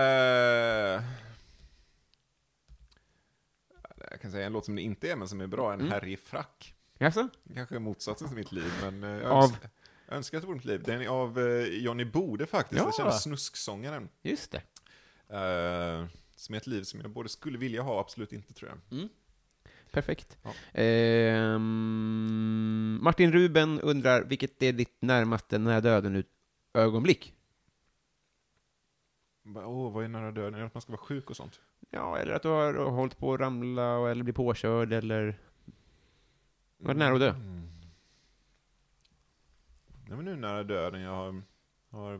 jag kan säga en låt som det inte är, men som är bra, en Mm. herre i frack. Jaså? Kanske motsatsen till mitt liv, men eh, jag, Av? önskar, att det vore mitt liv. Den är av eh, Johnny Bode faktiskt, Ja. jag känner snusksångaren. Just det. Eh, som är ett liv som jag både skulle vilja ha och absolut inte, tror jag. Perfekt. Ja. Ehm, Martin Ruben undrar, vilket är ditt närmaste nära döden-ögonblick? Åh, vad är nära döden? Är det att man ska vara sjuk och sånt? Ja, eller att du har hållit på att ramla, och- eller bli påkörd, eller varit nära att dö. Mm. Nej, men nu nära döden jag har, har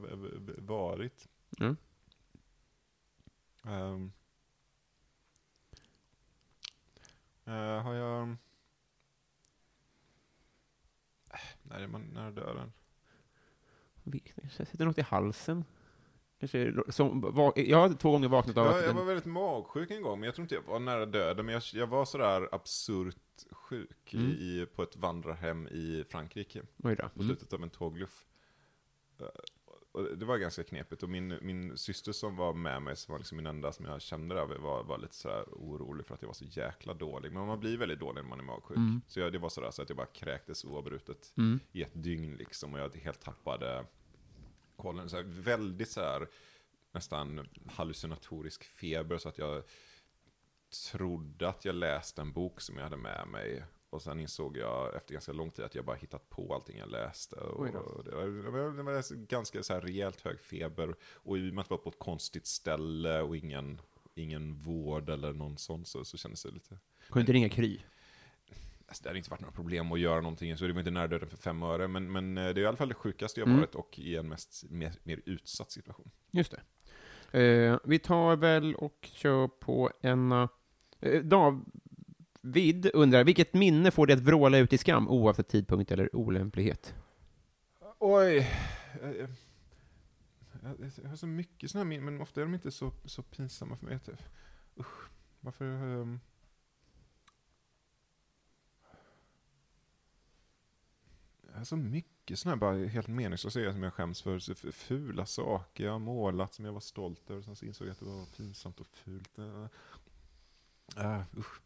varit. Mm. Ehm. Eh, har jag... Äh, det är man nära döden. Jag sätter något i halsen. Kanske, som, jag har två gånger vaknat av Ja, att... jag var väldigt magsjuk en gång, men jag tror inte jag var nära döden. Men jag, jag var sådär absurt sjuk Mm. i, på ett vandrarhem i Frankrike. Oj då. på Mm. slutet av en tågluff. Det var ganska knepigt och min, min syster som var med mig, som var liksom min enda som jag kände där, var, var lite sådär orolig för att jag var så jäkla dålig. Men man blir väldigt dålig när man är magsjuk. Mm. Så jag, det var sådär så att jag bara kräktes oavbrutet Mm. i ett dygn liksom. Och jag helt tappade kollen. Så här, väldigt så här nästan hallucinatorisk feber så att jag trodde att jag läste en bok som jag hade med mig. Och sen insåg jag efter ganska lång tid att jag bara hittat på allting jag läste. Och det, var, det var- ganska så här rejält hög feber. Och i och med att det var på ett konstigt ställe och ingen, ingen vård eller någon sån så, så kändes det lite... Kunde inte ringa Kry? Alltså, det hade inte varit några problem att göra någonting, så det var inte nära döden för fem öre. Men, men eh, det är i alla fall det sjukaste jag Mm. varit och i en mest, mer, mer utsatt situation. Just det. Eh, vi tar väl och kör på en... Uh, vid undrar, vilket minne får dig att vråla ut i skam oavsett tidpunkt eller olämplighet? Oj! Eh, eh, jag, har så mycket sådana här minnen, men ofta är de inte så, så pinsamma för mig. Typ. Usch, varför... Um... Jag har så mycket sådana här bara helt meningslösa grejer som jag skäms för. Så fula saker jag har målat som jag var stolt över. Sen så insåg jag att det var pinsamt och fult. Uh, usch.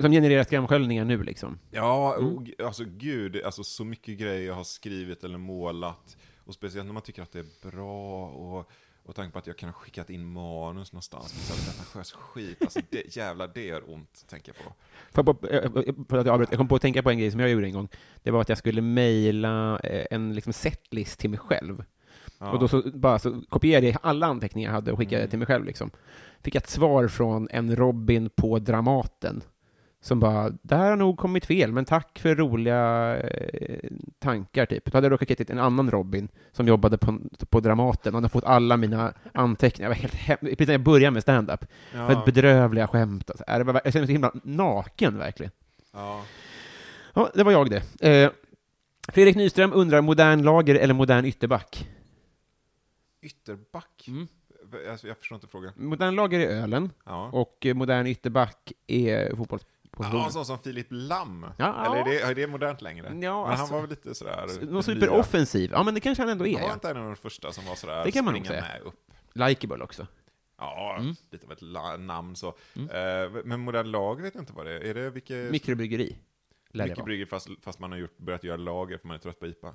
Som, genererar skamsköljningar nu liksom? Ja, Mm. och, alltså gud, alltså så mycket grejer jag har skrivit eller målat. Och speciellt när man tycker att det är bra och, och tanken på att jag kan ha skickat in manus någonstans. Men så här, pretentiös skit, alltså det, jävlar det gör ont, tänker jag på. Jag, på, eh, för att jag, avbröt, jag kom på att tänka på en grej som jag gjorde en gång. Det var att jag skulle mejla eh, en liksom setlist till mig själv. Ja. Och då så, bara, så kopierade jag alla anteckningar jag hade och skickade Mm. till mig själv. Liksom. Fick jag ett svar från en Robin på Dramaten. Som bara, det här har nog kommit fel, men tack för roliga eh, tankar, typ. Då hade jag råkat till en annan Robin som jobbade på, på Dramaten. och Han har fått alla mina anteckningar. Jag var helt hem- Precis när jag började med stand-up. ja. Väldigt bedrövliga skämt. Alltså. Det var, jag kände mig så himla naken, verkligen. ja. Ja, det var jag det. Eh, Fredrik Nyström undrar, modern lager eller modern ytterback? Ytterback? Mm. Jag förstår inte frågan. Modern lager är ölen, Ja. och eh, modern ytterback är Ja, en sån som Filip Lam. Ja, Eller är det, är det modernt längre? Ja, men alltså- han var väl lite sådär... Någon superoffensiv. Ja, men det kanske han ändå är. Han var Ja. inte en av de första som var sådär Det kan man springa med upp. Likeable också. Ja, Mm. lite av ett namn så. Mm. Eh, men modern lager vet jag inte vad det är. Är det vilket... Mikrobryggeri. Brygger fast, fast man har gjort, börjat göra lager för man är trött på IPA.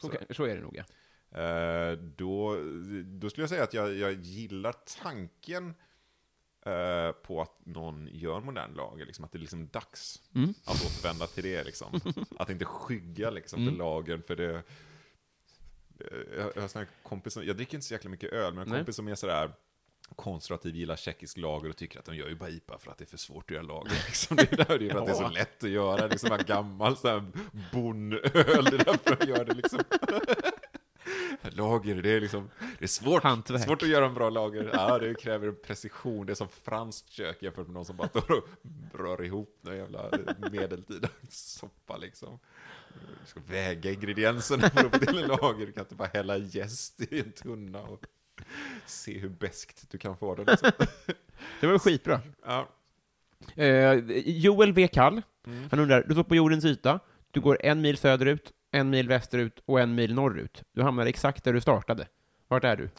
Så, kan- så är det nog, ja. Eh, då, då skulle jag säga att jag, jag gillar tanken eh, på att någon gör modern lager, liksom, att det är liksom dags Mm. att återvända till det. Liksom. att inte skygga liksom, Mm. för lagern, för det... det- Jag, jag har här kompisar, jag dricker inte så jäkla mycket öl, men en Nej. kompis som är sådär konservativ, gillar tjeckisk lager och tycker att de gör ju bara IPA för att det är för svårt att göra lager. Liksom. Det är där, det är för att det är så lätt att göra, det är som en gammal så här bonnöl, det är därför de gör det liksom. lager, det är liksom, det är svårt. Hantverk. Svårt att göra en bra lager. Ja, det kräver precision. Det är som franskt kök jämfört med någon som bara står och rör ihop någon jävla medeltida soppa liksom. Du ska väga ingredienserna för att få till en lager. Du kan inte bara hälla jäst i en tunna och se hur beskt du kan få det. Liksom. Det var skitbra. Ja. Eh, Joel V. Kall, han undrar, du står på jordens yta, du går en mil söderut, en mil västerut och en mil norrut. Du hamnar exakt där du startade. Vart är du?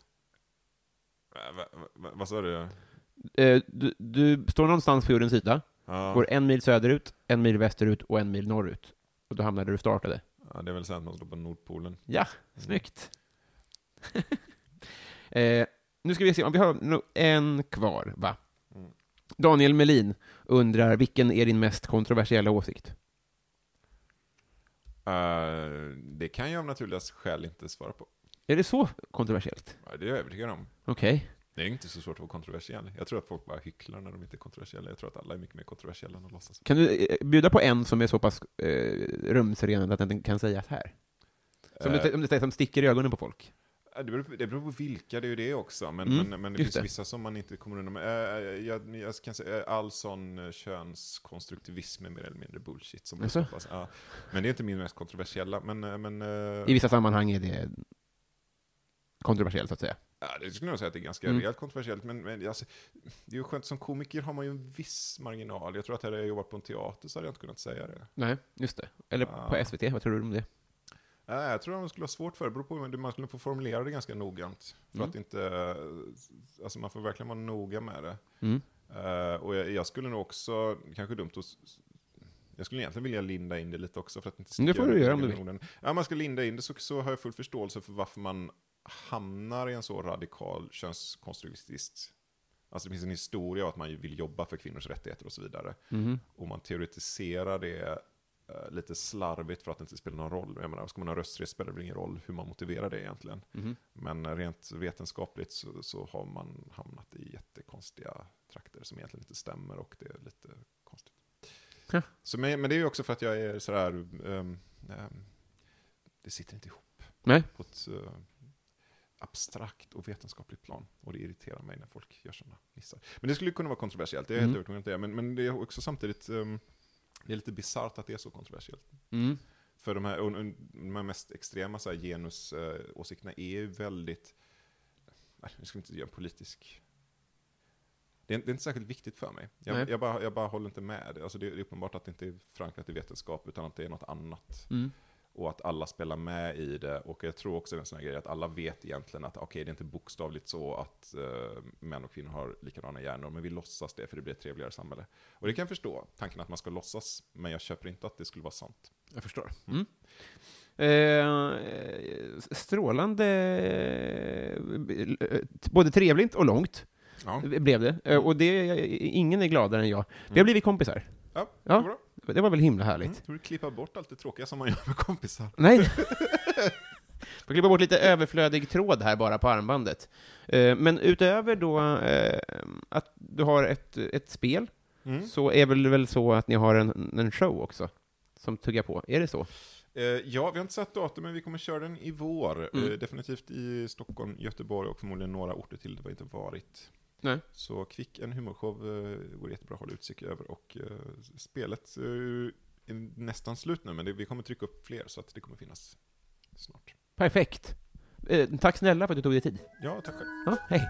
Va, vad sa du? Eh, du? Du står någonstans på jordens yta, Ja. går en mil söderut, en mil västerut och en mil norrut. Och du hamnar där du startade. ja, det är väl så att man står på Nordpolen. Ja, snyggt. eh, nu ska vi se om vi har en kvar, va? Mm. Daniel Melin undrar, vilken är din mest kontroversiella åsikt? Eh, det kan jag av naturliga skäl inte svara på. Är det så kontroversiellt? Ja, Det är jag övertygad om. Okej. Det är inte så svårt att vara kontroversiell. Jag tror att folk bara hycklar när de inte är kontroversiella. Jag tror att alla är mycket mer kontroversiella än att låtsas. Kan du eh, bjuda på en som är så pass eh, rumsren att den kan sägas här? Som, Eh, det, om det säger som sticker i ögonen på folk? Ja, Det beror, på, det beror på vilka, det är ju det också. Men, Mm, men, men det finns det. vissa som man inte kommer undan med. Eh, Jag, jag kan säga, all sån könskonstruktivism är mer eller mindre bullshit. Som. Ja. Men det är inte min mest kontroversiella. Men, men I vissa sammanhang är det kontroversiellt, så att säga. ja, det skulle jag säga att det är ganska Mm. rejält kontroversiellt. Men, men alltså, det är ju skönt, som komiker har man ju en viss marginal. Jag tror att hade jag jobbat på en teater så hade jag inte kunnat säga det. Nej, just det. Eller Ah. på SVT, vad tror du om det? Nej, jag tror att man skulle ha svårt för det. Beror på hur man skulle få formulera det ganska noggrant. För Mm. att inte, alltså man får verkligen vara noga med det. Mm. Eh, och jag, jag skulle nog också, kanske dumt att, jag skulle egentligen vilja linda in det lite också för att inte Men det får du göra om du orden. Ja, man ska linda in det så, så har jag full förståelse för varför man hamnar i en så radikal könskonstruktivistisk Alltså det finns en historia av att man vill jobba för kvinnors rättigheter och så vidare. Mhm. Och man teoretiserar det lite slarvigt för att det inte spelar någon roll. Jag menar, ska man ha rösträtt spelar det väl ingen roll hur man motiverar det egentligen. Mhm. Men rent vetenskapligt så, så har man hamnat i jättekonstiga trakter som egentligen inte stämmer och det är lite konstigt. Ja. Så, men, men det är ju också för att jag är sådär, ehm, ehm, det sitter inte ihop Nej. på ett eh, abstrakt och vetenskapligt plan. Och det irriterar mig när folk gör sådana missar. Men det skulle kunna vara kontroversiellt, det är Mm. helt övertygad om det. Men, men det är också samtidigt, ehm, det är lite bisarrt att det är så kontroversiellt. Mm. För de här, och- och de här mest extrema så här, genusåsikterna är ju väldigt... Nej, nu ska inte göra en politisk... Det är, det är inte särskilt viktigt för mig. Jag, jag, bara, jag bara håller inte med. Alltså det är uppenbart att det inte är förankrat i vetenskap, utan att det är något annat. Mm. Och att alla spelar med i det. Och jag tror också en sån här grej att alla vet egentligen att okej, det är inte bokstavligt så att eh, män och kvinnor har likadana hjärnor, men vi låtsas det för det blir ett trevligare samhälle. Och det kan jag förstå, tanken att man ska låtsas, men jag köper inte att det skulle vara sant. Jag förstår. Mm. Eh, strålande, eh, både trevligt och långt Ja, blev det. Eh, och det, ingen är gladare än jag. Vi har blivit kompisar. ja, Ja. det var bra. Det var väl himla härligt. Mm. Får du klippa bort allt det tråkiga som man gör med kompisar? Nej. Får klippa bort lite överflödig tråd här bara på armbandet. Eh, Men utöver då eh, att du har ett, ett spel, Mm. så är väl väl så att ni har en, en show också, som tuggar på. Är det så? Eh, ja, vi har inte satt datum, men vi kommer köra den i vår. Mm. Definitivt i Stockholm, Göteborg och förmodligen några orter till. Det har inte varit. Nej. Så Kvick, en humorshow, eh, går jättebra att hålla utkik över. Och eh, spelet eh, är nästan slut nu, men det, vi kommer trycka upp fler, så att det kommer finnas snart. Perfekt. Eh, Tack snälla för att du tog dig tid. Ja, tack själv. Ja, hej.